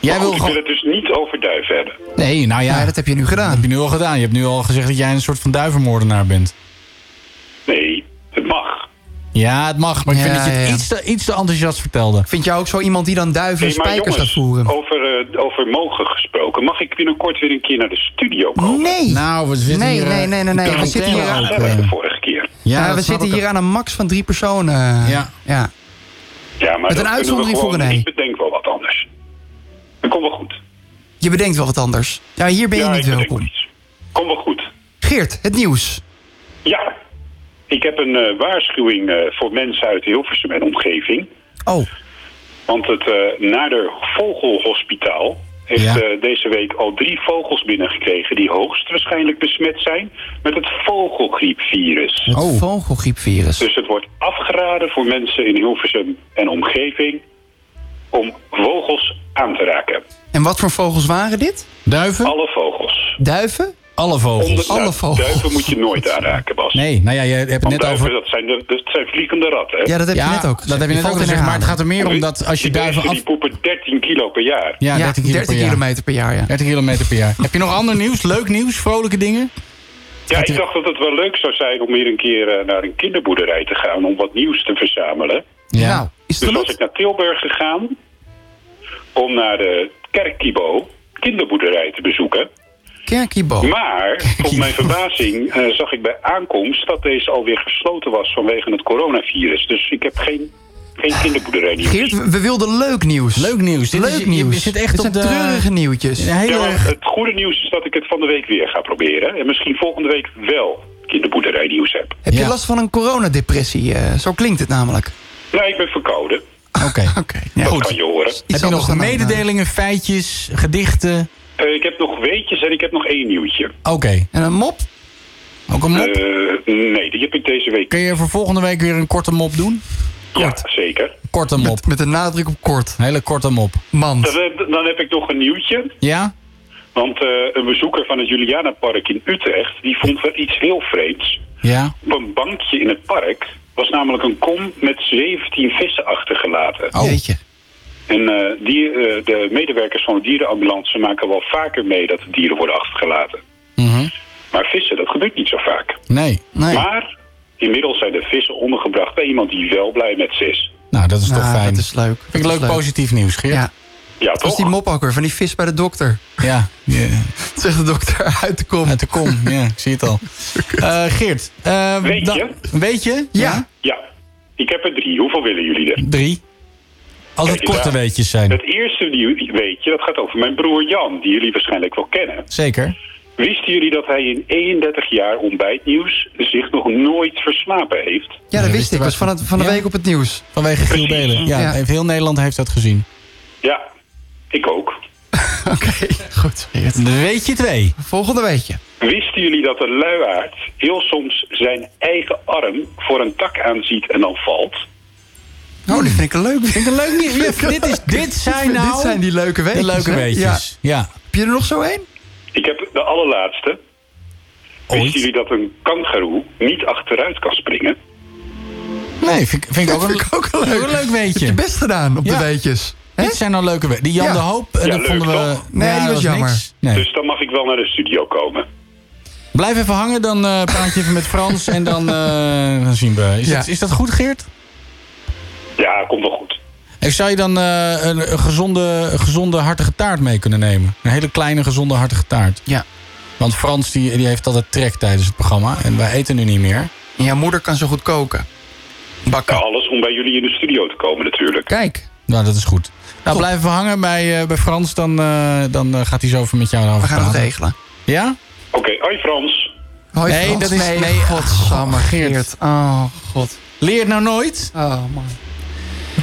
Jij Maar wil ik wil het dus niet over duiven hebben. Nee, nou ja. Ja, dat heb je nu gedaan. Dat heb je nu al gedaan. Je hebt nu al gezegd dat jij een soort van duivenmoordenaar bent. Nee, het mag. Ja, het mag. Maar ik vind Ja, dat je het ja. iets, te, iets te enthousiast vertelde. Vind jij ook zo iemand die dan duiven maar spijkers jongens, gaat voeren? Over, eh, over mogen gesproken. Mag ik binnenkort weer een keer naar de studio komen? Nee. Nou, we zitten nee, hier... nee, eh, nee, nee, nee. We zitten hier aan, eh. de vorige keer. Ja, we zitten hier aan een max van drie personen. Ja. ja. Ja, maar Met een uitzondering voor René. Ik bedenk wel wat anders. Dat komt wel goed. Je bedenkt wel wat anders. Ja, hier ben je ja, niet welkom. Komt wel goed. Geert, het nieuws. Ja, ik heb een eh, waarschuwing eh, voor mensen uit Hilversum en omgeving. Oh. Want het uh, Nader Vogelhospitaal heeft Ja. eh, deze week al drie vogels binnengekregen... die hoogstwaarschijnlijk besmet zijn met het vogelgriepvirus. Het Oh. vogelgriepvirus. Dus het wordt afgeraden voor mensen in Hilversum en omgeving... om vogels aan te raken. En wat voor vogels waren dit? Duiven? Alle vogels. Duiven? Alle vogels. Onder- alle vogels. Duiven moet je nooit aanraken, Bas. Nee, nou ja, je hebt het net duiven, over... dat, zijn de, dat zijn vliegende ratten. hè? Ja, dat heb Ja, je net ook. dat heb je net ook gezegd. Maar het gaat er meer om dat als je die duiven af... die poepen 13 kilo per jaar. Ja, Ja, 13 kilo 13 per jaar. kilometer per jaar, ja. 30 kilometer per jaar. Heb je nog ander nieuws? Leuk nieuws? Vrolijke dingen? Ja, ik dacht dat het wel leuk zou zijn om weer een keer eh, naar een kinderboerderij te gaan... om wat nieuws te verzamelen. Ja. Nou, is het Dus was ik naar Tilburg gegaan om naar de Kerkkibo kinderboerderij te bezoeken. Kerkibo. Maar tot mijn verbazing eh, zag ik bij aankomst dat deze alweer gesloten was vanwege het coronavirus. Dus ik heb geen, geen kinderboerderij nieuws. Geert, we- wilden leuk nieuws. Leuk nieuws. Dit leuk is- nieuws. Je zit echt Dit op zijn de... treurige nieuwtjes. Hele Ja, het goede nieuws is dat ik het van de week weer ga proberen. En misschien volgende week wel kinderboerderij nieuws heb. Heb je last van een coronadepressie? Eh, zo klinkt het namelijk. Nou, ik ben verkouden. Oké. Oké. Ja. Dat Goed. kan je horen. Iets Heb je nog mededelingen, feitjes, gedichten? Eh, ik heb nog weetjes en ik heb nog één nieuwtje. Oké. En een mop? Ook een mop? Eh, nee, die heb ik deze week. Kun je voor volgende week weer een korte mop doen? Ja, zeker. Korte mop. Met, met een nadruk op kort. Een hele korte mop. Mand. Dan, heb- dan heb ik nog een nieuwtje. Ja? Want eh, een bezoeker van het Julianapark in Utrecht... die vond wel iets heel vreemds. Ja? Op een bankje in het park was namelijk een kom met 17 vissen achtergelaten. Oh. Jeetje. En eh, die, eh, de medewerkers van de dierenambulance maken wel vaker mee dat de dieren worden achtergelaten. Mhm. Maar vissen, dat gebeurt niet zo vaak. Nee. Nee. Maar inmiddels zijn de vissen ondergebracht bij iemand die wel blij met ze is. Nou, dat is toch Nou, fijn. dat is leuk. Vind ik leuk positief nieuws, Geert. Ja. Ja, Dat was die mop ook weer, van die vis bij de dokter. Ja. ja. <laughs> Zegt de dokter, uit de kom. Uit de kom, ja, ik zie het al. <laughs> Eh, Geert. Weet je? Weet je? Ja. Ja, ik heb er drie. Hoeveel willen jullie er? Drie. Als het korte ja. weetjes zijn. Het eerste weetje, dat gaat over mijn broer Jan, die jullie waarschijnlijk wel kennen. Zeker. Wisten jullie dat hij in 31 jaar ontbijtnieuws zich nog nooit verslapen heeft? Ja, dat wist ik. was van, het, van de Ja. week op het nieuws. Vanwege Giel Precies. Belen. Ja, heel Nederland heeft dat gezien. Ja, ik ook. <laughs> Oké, goed. Geert. Weet je twee? Volgende weetje. Wisten jullie dat een luiaard heel soms zijn eigen arm voor een tak aanziet en dan valt? Oh, die vind ik een leuk. Vind ik een leuk <laughs> nieuws. Dit, is, dit zijn nou Dit zijn die leuke weetjes. de leuke hè? weetjes. Ja. Ja. Heb je er nog zo één? Ik heb de allerlaatste. Ooit? Wisten jullie dat een kangoeroe niet achteruit kan springen? Nee, vind, ik- vind ik ook een, Vind ik ook een leuk. een leuk Heb weetje. je best gedaan op Ja. de weetjes. Dit zijn nou leuke weetjes. Die Jan Ja. de Hoop, eh, Ja, dat leuk, vonden we... toch? Nee, Ja, die dat was jammer. Nee. Dus dan mag ik wel naar de studio komen. Blijf even hangen, dan eh, praat je even met Frans en dan, eh, dan zien we. Is, Ja. dat, is dat goed, Geert? Ja, komt wel goed. Ik zou je dan eh, een, een gezonde, een gezonde hartige taart mee kunnen nemen. Een hele kleine gezonde hartige taart. Ja. Want Frans die, die heeft altijd trek tijdens het programma. En wij eten nu niet meer. En jouw moeder kan zo goed koken. Bakken. Nou, alles om bij jullie in de studio te komen natuurlijk. Kijk, Nou, dat is goed. Nou, blijf even hangen bij, eh, bij Frans. Dan, eh, dan gaat hij zo over met jou over we gaan het regelen. Ja? Oké, hoi Frans. Hoi Nee, Frans. dat is- Nee, nee, godsamme, oh, Geert. Geert. Oh, god. Leer het nou nooit? Oh, man.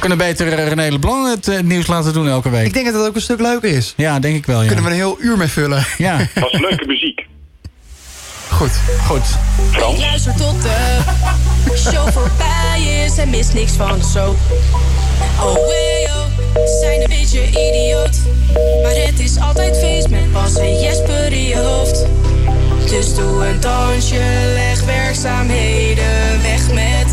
We kunnen beter eh, René Leblanc het eh, nieuws laten doen elke week. Ik denk dat dat ook een stuk leuker is. Ja, denk ik wel, ja. Kunnen we een heel uur mee vullen. Ja. <laughs> Dat was leuke muziek. Goed. Goed. Frans? Luister tot de show voorbij is en mis niks van de soap. Oh, hey, oh, zijn een beetje idioot. Maar het is altijd feest met Bas en Jesper in je hoofd. Dus doe een dansje, leg werkzaamheden weg met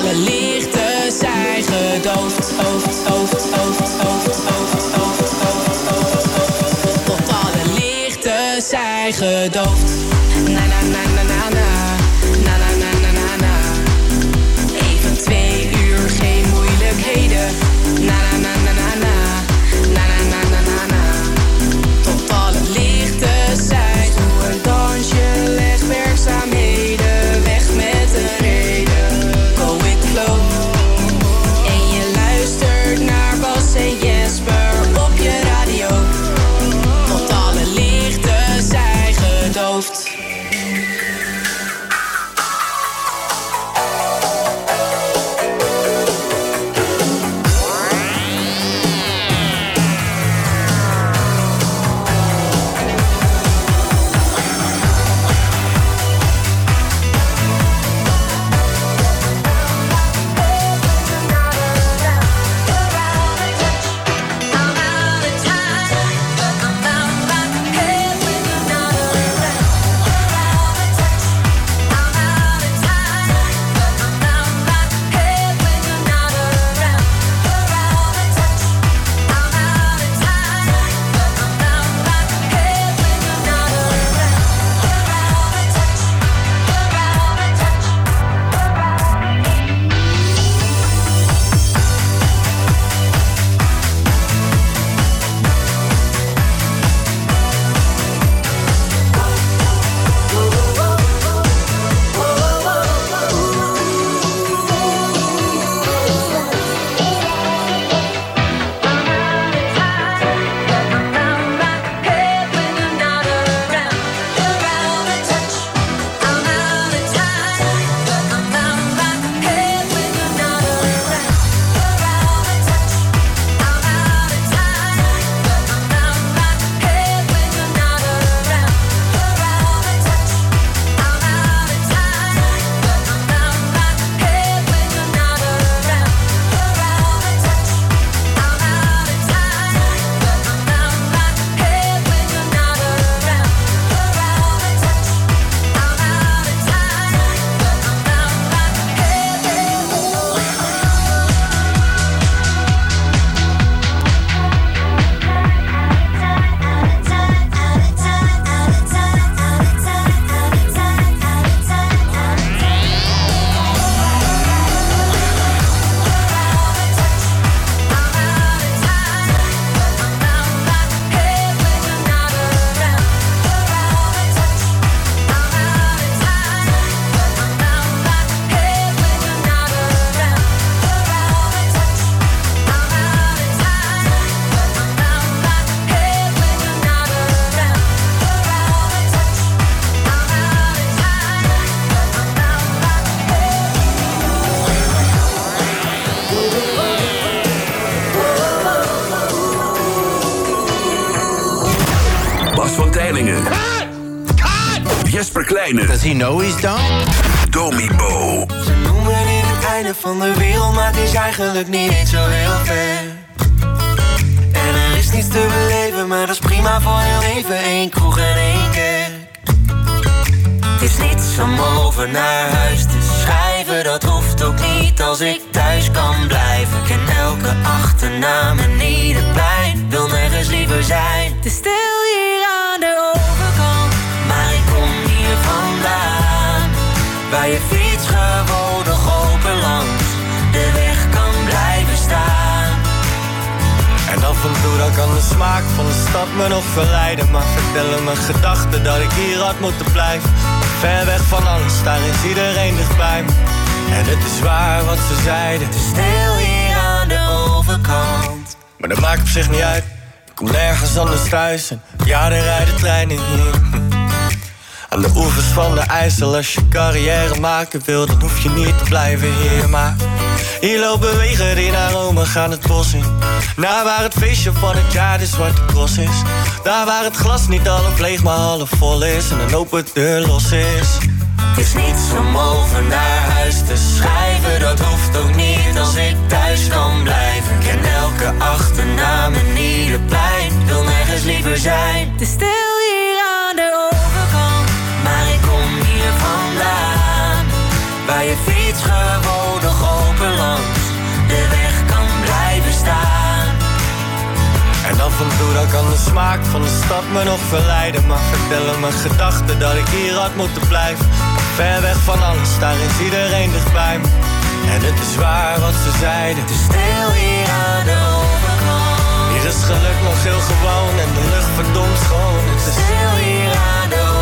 alle lichten zijn gedoofd. Hoofd, hoofd, hoofd, hoofd, hoofd, hoofd, hoofd, hoofd, hoofd. Tot alle lichten zijn gedoofd. Kleine. Does he know he's done? Domi Bo. Ze noemen dit het einde van de wereld, maar het is eigenlijk niet eens zo heel ver. En er is niets te beleven, maar dat is prima voor heel even. Eén kroeg en één kerk. Het is niets om over naar huis te schrijven, dat hoeft ook niet als ik thuis kan blijven. Ik ken elke achternaam en ieder pijn, wil nergens liever zijn. Te stil vandaan, waar je fiets gewoon nog open langs de weg kan blijven staan. En af en toe dan kan de smaak van de stad me nog verleiden Maar vertellen mijn gedachten dat ik hier had moeten blijven Ver weg van alles, daar is iedereen dichtbij me En het is waar wat ze zeiden Stil hier aan de overkant. Maar dat maakt op zich niet uit Ik kom nergens anders thuis en ja, er rijden treinen hier. Aan de oevers van de IJssel, als je carrière maken wil, dan hoef je niet te blijven hier. Maar hier lopen wegen die naar Rome gaan het bos in. Naar waar het feestje van het jaar de zwarte cross is. Daar waar het glas niet half leeg, maar half vol is. En een open deur los is. Het is niets om over naar huis te schrijven, dat hoeft ook niet als ik thuis kan blijven. Ik ken elke achternaam en ieder plein, wil nergens liever zijn. Is stil Waar je fiets gewoon nog open langs de weg kan blijven staan. En af en toe dan kan de smaak van de stad me nog verleiden. Maar vertellen mijn gedachten dat ik hier had moeten blijven. Ver weg van alles, daar is iedereen dichtbij me. En het is waar wat ze zeiden. Het is stil hier aan de overkant. Hier is geluk nog heel gewoon en de lucht verdomd schoon. Het is stil hier aan de overkant.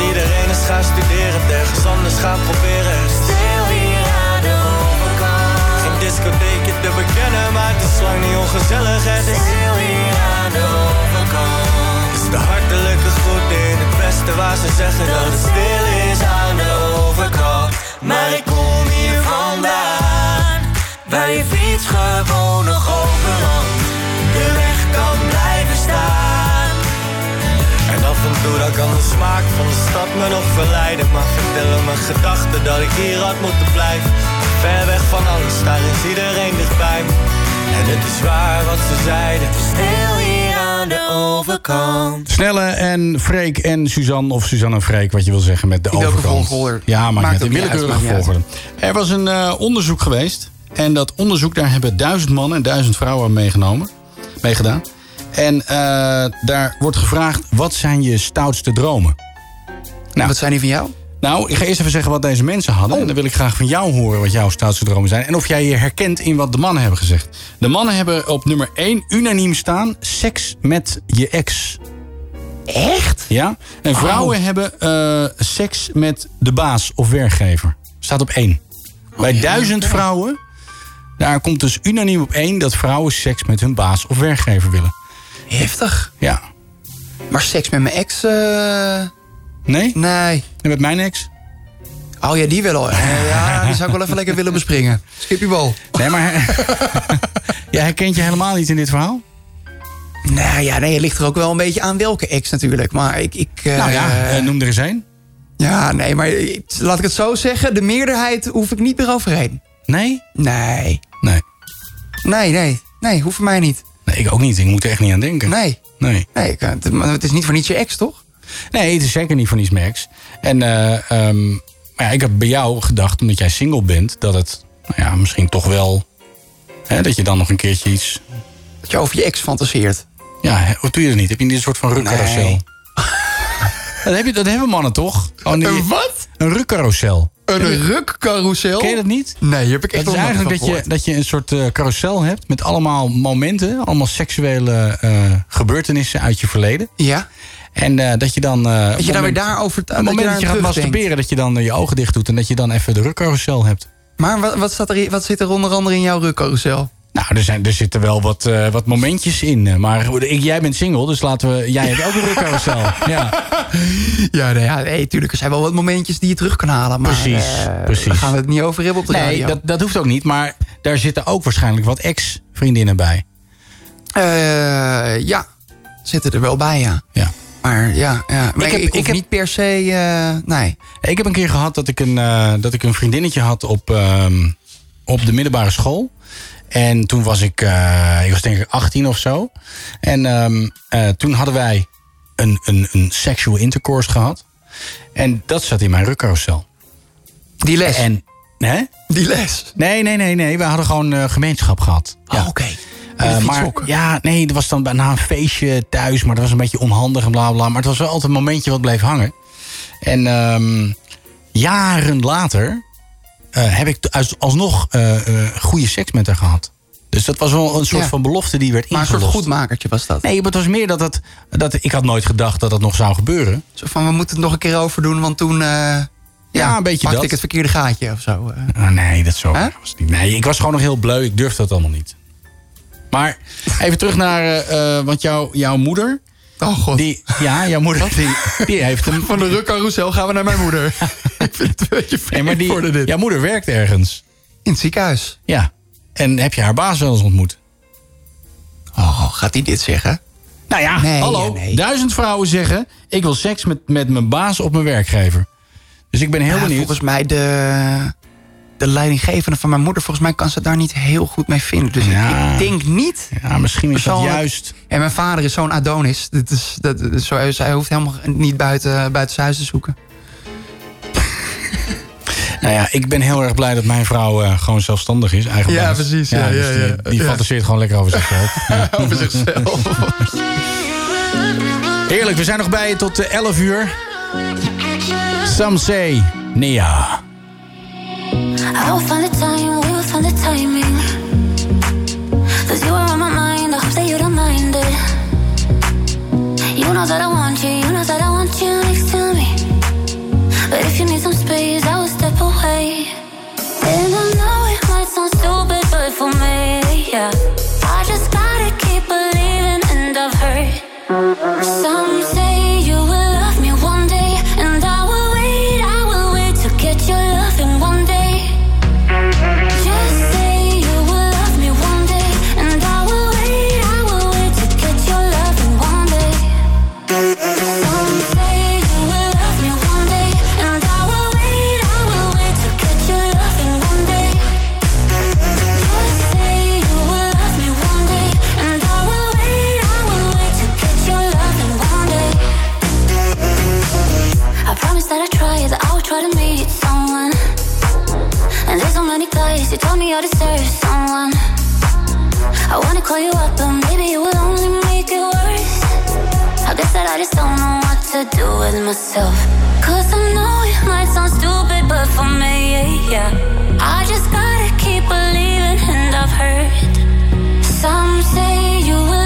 Iedereen is gaan studeren, ergens anders gaan proberen. Stil hier aan de overkant. Geen discotheekje te bekennen, maar het is lang niet ongezellig. Het is stil hier aan de overkant. Het is de hartelijke groet in het beste waar ze zeggen dat het stil is aan de overkant. Maar ik kom hier vandaan, waar je fiets gewoon nog overland. Toe dan kan de smaak van de stad me nog verleiden. Maar vertellen mijn gedachten dat ik hier had moeten blijven. Ver weg van alles, daar is iedereen dichtbij me. En het is waar wat ze zeiden. Stil hier aan de overkant. Snelle en Freek en Suzanne, of Suzanne en Freek, wat je wil zeggen met de In overkant. volgorde? Ja, maar met een uit, willekeurige volgorde. Er was een eh, onderzoek geweest. En dat onderzoek, daar hebben duizend mannen en duizend vrouwen meegenomen, meegedaan. En eh, daar wordt gevraagd, wat zijn je stoutste dromen? Nou, wat zijn die van jou? Nou, ik ga eerst even zeggen wat deze mensen hadden. En dan wil ik graag van jou horen wat jouw stoutste dromen zijn. En of jij je herkent in wat de mannen hebben gezegd. De mannen hebben op nummer 1 unaniem staan... seks met je ex. Echt? Ja. En vrouwen hebben eh, seks met de baas of werkgever. Staat op 1. Bij duizend vrouwen... daar komt dus unaniem op 1... dat vrouwen seks met hun baas of werkgever willen. Heftig. Ja. Maar seks met mijn ex... eh, Nee? Nee. En met mijn ex? Oh ja, die wel hoor. Ja, die zou ik wel even lekker willen bespringen. Skip je bal. Nee, maar... <laughs> Jij herkent je helemaal niet in dit verhaal? Nou ja, nee, het ligt er ook wel een beetje aan welke ex natuurlijk. Maar ik... ik eh, Nou ja, eh, noem er eens één. Ja, nee, maar laat ik het zo zeggen. De meerderheid hoef ik niet meer overheen. Nee? Nee. Nee. Nee, nee. Nee, hoeft voor mij niet. Nee, ik ook niet. Ik moet er echt niet aan denken. Nee. Nee. Nee, ik, het, maar het is niet voor niets je ex, toch? Nee, het is zeker niet voor niets Max. En eh, ehm, maar ja, ik heb bij jou gedacht, omdat jij single bent, dat het nou ja, misschien toch wel. Hè, dat je dan nog een keertje iets. Dat je over je ex fantaseert. Ja, hoe doe je dat niet? Heb je niet een soort van rukcarousel? Nee. <laughs> Dat, heb je, dat hebben mannen toch? Gewoon die- Een wat? Een rukcarousel. Een rukcarousel? Ken je dat niet? Nee, heb ik echt Het is eigenlijk dat je, dat je een soort eh, carousel hebt met allemaal momenten, allemaal seksuele eh, gebeurtenissen uit je verleden. Ja. En eh, dat je dan. Dat je daar weer daarover- Op dat het moment dat je gaat masturberen, dat je dan je ogen dicht doet en dat je dan even de rukcarousel hebt. Maar wat, wat, staat er, wat zit er onder andere in jouw rukcarousel? Nou, er, zijn, er zitten wel wat, eh, wat momentjes in. eh, Maar ik, jij bent single, dus laten we. Jij hebt ook een <laughs> rukcarousel. ja. Ja, nee, ja, nee, tuurlijk. Er zijn wel wat momentjes die je terug kan halen. Maar, Precies, eh, precies. Daar gaan we het niet over hebben op de Nee, radio. dat, dat hoeft ook niet. Maar daar zitten ook waarschijnlijk wat ex-vriendinnen bij. Ja, zitten er wel bij, ja. Ja. Maar ja, ja. Maar ik, heb- ik hoef ik heb- niet per se... nee. Ik heb een keer gehad dat ik een, dat ik een vriendinnetje had op, ehm, op de middelbare school. En toen was ik, eh, ik was denk ik 18 of zo. En ehm, eh, toen hadden wij een, een, een sexual intercourse gehad. En dat zat in mijn rukcarousel. Die les? En, hè? Die les? Nee, nee, nee, nee. We hadden gewoon eh, gemeenschap gehad. Ja. Oh, oké. Eh, de maar ja, nee, er was dan na een feestje thuis, maar dat was een beetje onhandig en bla bla. Maar het was wel altijd een momentje wat bleef hangen. En ehm, jaren later eh, heb ik alsnog eh, eh, goede seks met haar gehad. Dus dat was wel een soort van belofte die werd ingelost. Maar een soort goedmakertje was dat? Nee, maar het was meer dat, dat... Ik had nooit gedacht dat dat nog zou gebeuren. Zo van, we moeten het nog een keer over doen, want toen... Uh... Ja, een beetje pakte ik het verkeerde gaatje of zo. Oh, nee, dat zo was niet. Nee, ik was gewoon nog heel bleu. Ik durfde dat allemaal niet. Maar even terug naar... Want jouw moeder... Oh god. Die, ja, jouw moeder die, die heeft hem... Van de Rucker Roussel. gaan we naar mijn moeder. <laughs> Ja. Jouw moeder werkt ergens. In het ziekenhuis. Ja. En heb je haar baas wel eens ontmoet? Oh, gaat hij dit zeggen? Nou ja, hallo. Duizend vrouwen zeggen... ik wil seks met, met mijn baas op mijn werkgever. Dus ik ben heel benieuwd. Volgens mij de, de leidinggevende van mijn moeder... volgens mij kan ze daar niet heel goed mee vinden. Dus ik denk niet... Ja, misschien is dat juist. En mijn vader is zo'n Adonis. Dat is, dat, zo, hij hoeft helemaal niet buiten, buiten zijn huis te zoeken. Nou ja, ik ben heel erg blij dat mijn vrouw uh, gewoon zelfstandig is. Eigenlijk. Ja, precies. Ja, ja, dus ja, dus die, die fantaseert gewoon lekker over zichzelf. <laughs> over zichzelf. Heerlijk, we zijn nog bij je tot eh, 11 uur. Some say Nia. I'll find the time, we'll find the timing. Cause you are on my mind, I hope that you don't mind it. You know that I want you, you know that I want you next to me. But if you need some space to do with myself. Cause I know it might sound stupid, but for me, yeah. I just gotta keep believing, and I've heard some say you will.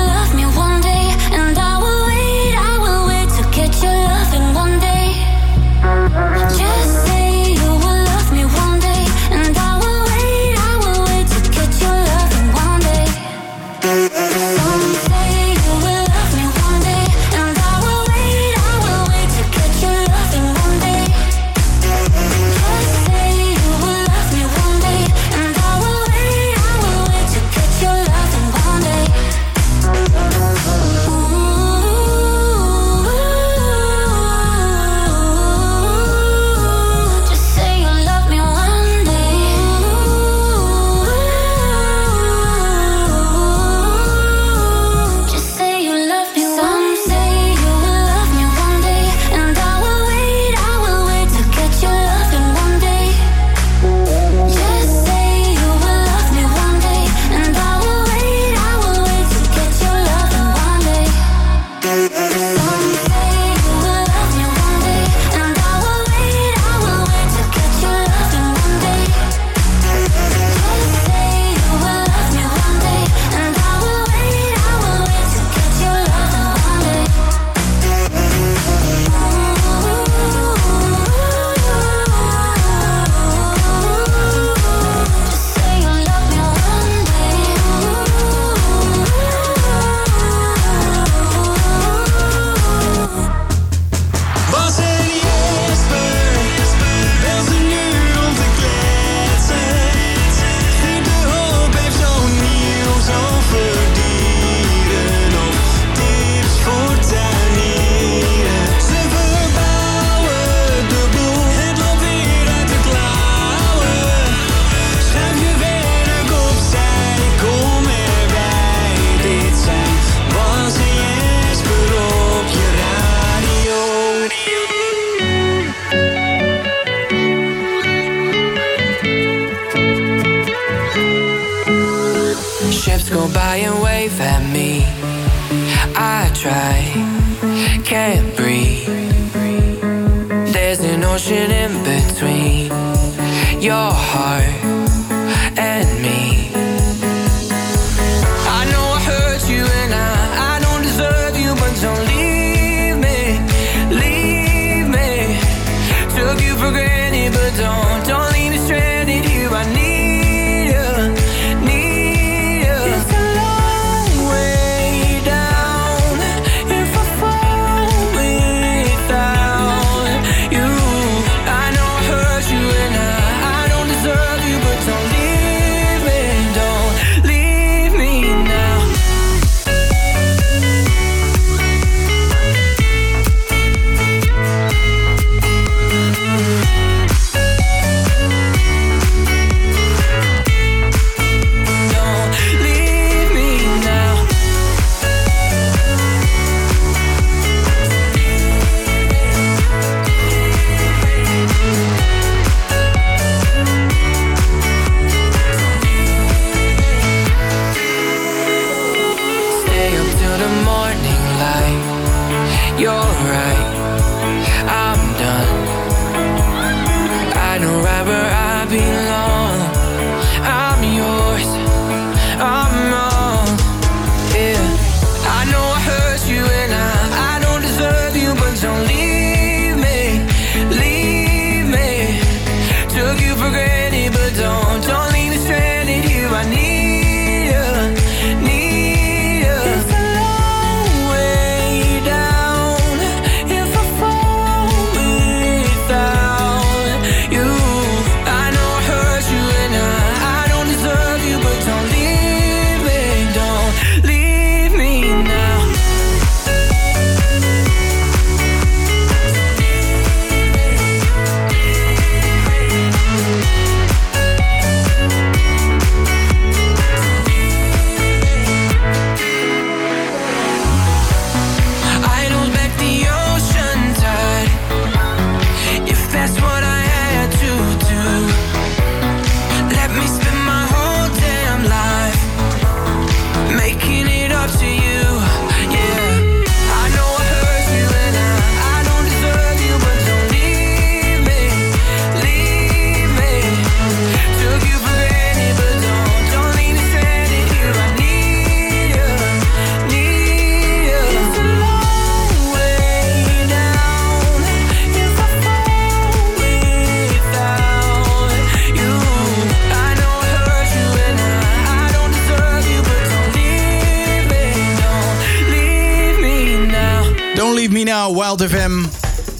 Wild FM.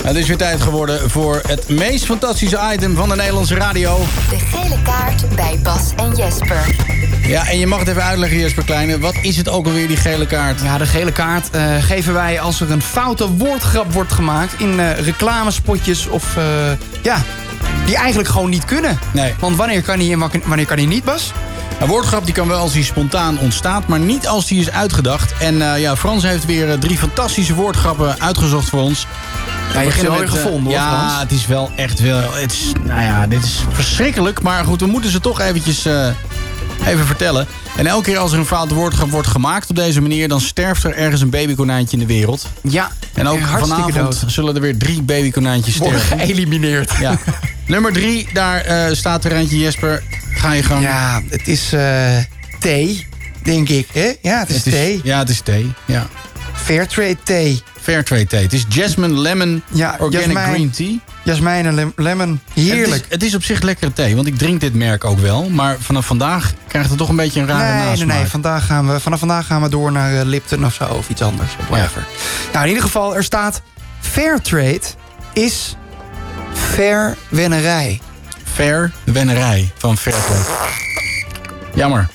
Het is weer tijd geworden voor het meest fantastische item van de Nederlandse radio. De gele kaart bij Bas en Jesper. Ja, en je mag het even uitleggen, Jesper Kleine. Wat is het ook alweer, die gele kaart? Ja, de gele kaart eh, geven wij als er een foute woordgrap wordt gemaakt... in eh, reclamespotjes of... eh, ja, die eigenlijk gewoon niet kunnen. Nee. Want wanneer kan hij en wanneer- wanneer kan hij niet, Bas? Een woordgrap die kan wel als die spontaan ontstaat, maar niet als die is uitgedacht. En eh, ja, Frans heeft weer eh, drie fantastische woordgrappen uitgezocht voor ons. Ja, je hebt wel weer gevonden, hoor, Ja, Frans. het is wel echt wel... Het is, nou ja, dit is verschrikkelijk. Maar goed, we moeten ze toch eventjes eh, even vertellen. En elke keer als er een fout woordgrap wordt gemaakt op deze manier... dan sterft er ergens een babykonijntje in de wereld. Ja, En ook vanavond dood. zullen er weer drie babykonijntjes Worden sterven. geëlimineerd. Ja. Nummer drie, daar eh, staat er eentje, Jesper. Ga je gang. Ja, het is eh thee, denk ik. Hè? Ja, het is thee. Ja, het is thee. Ja. Fairtrade thee. Fairtrade thee. Het is Jasmine Lemon Ja, Organic jasmijn. Green Tea. Jasmijn en lem- lemon. Heerlijk. Het is, het is op zich lekkere thee, want ik drink dit merk ook wel. Maar vanaf vandaag krijgt het toch een beetje een rare Nee, nee, nasmaak. nee. Vandaag gaan we, vanaf vandaag gaan we door naar eh, Lipton of zo. Of iets anders. Whatever. Nou, in ieder geval, er staat... Fairtrade is verwennerij. Fair wennerij van Fairtrade. Jammer.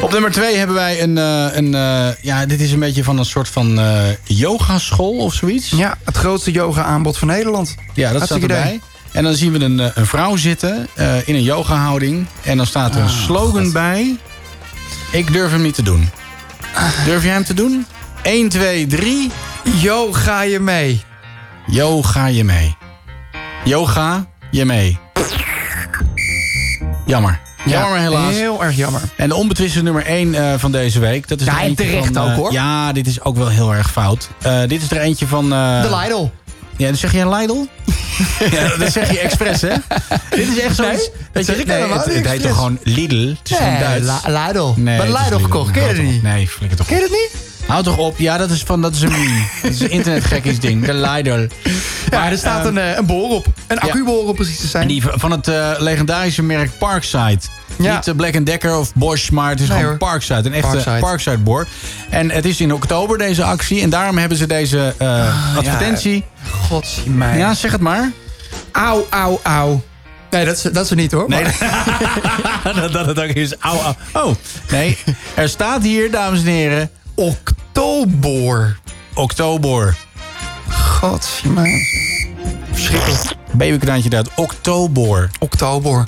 Op nummer twee hebben wij een... eh, een eh, ja, dit is een beetje van een soort van eh yogaschool of zoiets. Ja, het grootste yoga-aanbod van Nederland. Ja, dat staat erbij. idee. En dan zien we een, een vrouw zitten in een yoga-houding. En dan staat er een Ah, slogan bij. Ik durf hem niet te doen. Durf jij hem te doen? 1, 2, 3. Yo, ga je mee? Yo, ga je mee. Yo, ga je mee. Jammer. Jammer, maar helaas. Heel erg jammer. En de onbetwiste nummer 1 van deze week. Dat is Ja, er en terecht van, ook, eh, hoor. Ja, dit is ook wel heel erg fout. Eh, dit is er eentje van... eh, De Lidl. Ja, dan zeg je Lidl? <laughs> ja, dat zeg je expres, hè? dit is echt zoiets... Nee, weet zeg je, nee, het, het heet toch gewoon Lidl? Het is Nee, Duits. Lidl. Nee, Bij Lidl gekocht. Ken je dat niet? Nee, flikker toch Ken je dat niet? Houd toch op. Ja, dat is, van, dat is een meme. <laughs> dat is een internetgekkies ding. De Lidl. Ja, er staat een, eh, een boor op. Een accuboor op precies te zijn. En die van het eh, legendarische merk Parkside. Ja. Niet eh, Black Decker of Bosch, maar het is Nee, gewoon hoor. Parkside. Een echte Parkside. Parkside, boor. En het is in oktober deze actie. En daarom hebben ze deze eh, advertentie. God, zie mij. Ja, zeg het maar. Auw, auw, auw. Nee, dat is, dat is er niet hoor. Nee, maar- <laughs> dat, dat het ook is. Au, au. Oh, nee. Er staat hier, dames en heren... Oktober. Oktober. God. Verschrikkelijk. Babykrantje uit Oktober. Oktober.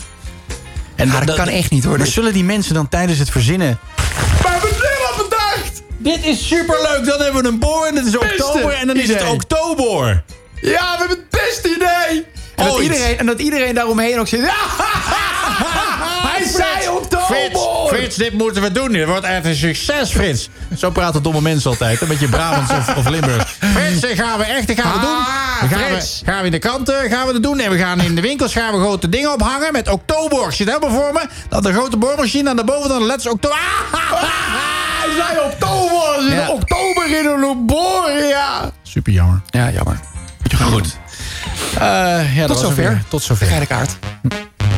En Ja, dat kan echt niet, hoor. Maar Dit- zullen die mensen dan tijdens het verzinnen... We hebben het helemaal bedacht! Dit is superleuk, dan hebben we een boor en het is Beste oktober en dan is het oktober. Ja, we hebben het beste idee! En dat, iedereen, en dat iedereen daaromheen ook zit. Ja, <laughs> hij zei oktober! Frits, Frits, dit moeten we doen. Dit wordt echt een succes, Frits. Zo praten domme mensen altijd, een beetje Brabants of, of Limburg. Frits, dit gaan we echt, dit gaan we doen. Dan gaan we, gaan we in de kranten, gaan we het doen. En we gaan in de winkels gaan we grote dingen ophangen met oktober. Het helemaal voor me. Dat de grote boormachine aan de boven dan letters oktober. Hij zei oktober! Er zit Ja. oktober in een boor, ja! Super jammer. Ja, jammer. Goed. Eh, ja, was zover. weer. Tot zover. Geile kaart.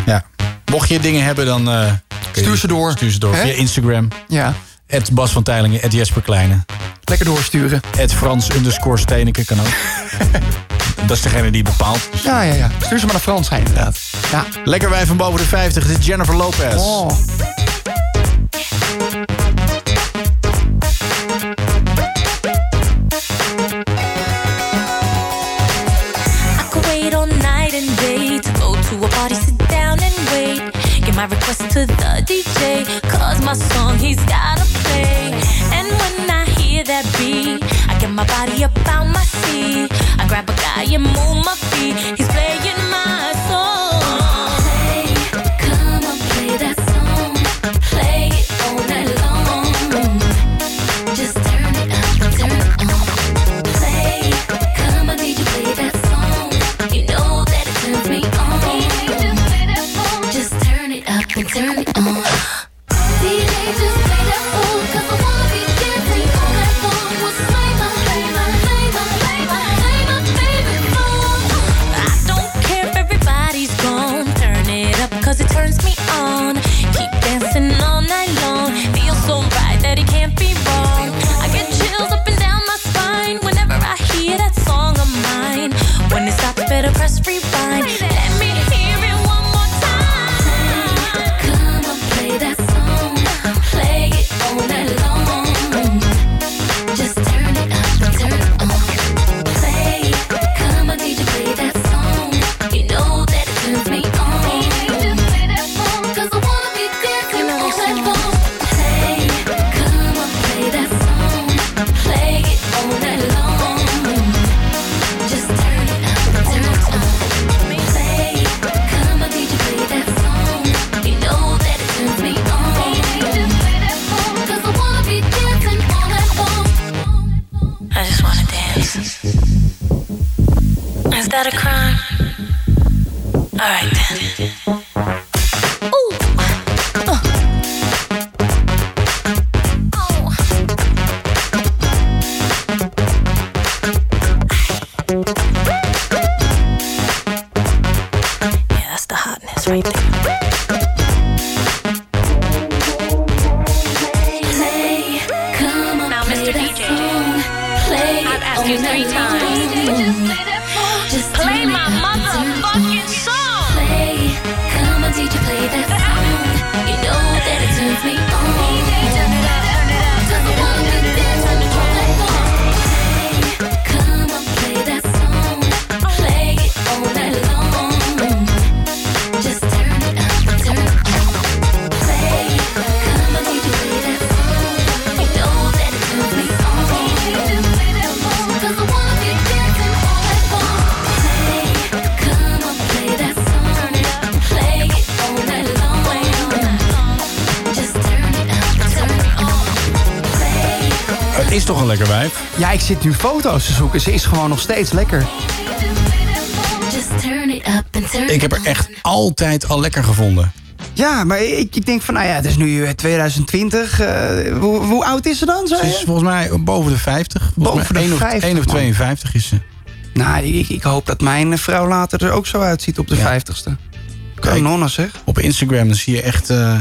Ja. Mocht je dingen hebben, dan... eh, Stuur ze door. Stuur ze door via Instagram. Ja, Het Bas van Teilingen, het Jesper Kleine. lekker doorsturen. Het Frans underscore Steneke kan ook. <laughs> Dat is degene die bepaalt. Dus Ja, ja, ja. Stuur ze maar naar Frans inderdaad. Ja. Lekker wij van boven de 50. Dit is Jennifer Lopez. Oh. Request to the DJ, cause my song he's gotta play. And when I hear that beat, I get my body up out my seat. I grab a guy and move my feet. He's playing my it up and turn it on. Ja, ik zit nu foto's te zoeken. Ze is gewoon nog steeds lekker. Ik heb er echt altijd al lekker gevonden. Ja, maar ik, ik denk van, nou ja, het is nu eh, 2020. eh, hoe, hoe oud is ze dan? Zei Ze is volgens mij boven de 50. Volgens Boven mij de 1 of, 50, 1 of man. 52 is ze. Nou, ik, ik hoop dat mijn vrouw later er ook zo uitziet op de 50ste. Kanonnen zeg. Op Instagram dan zie je echt... eh,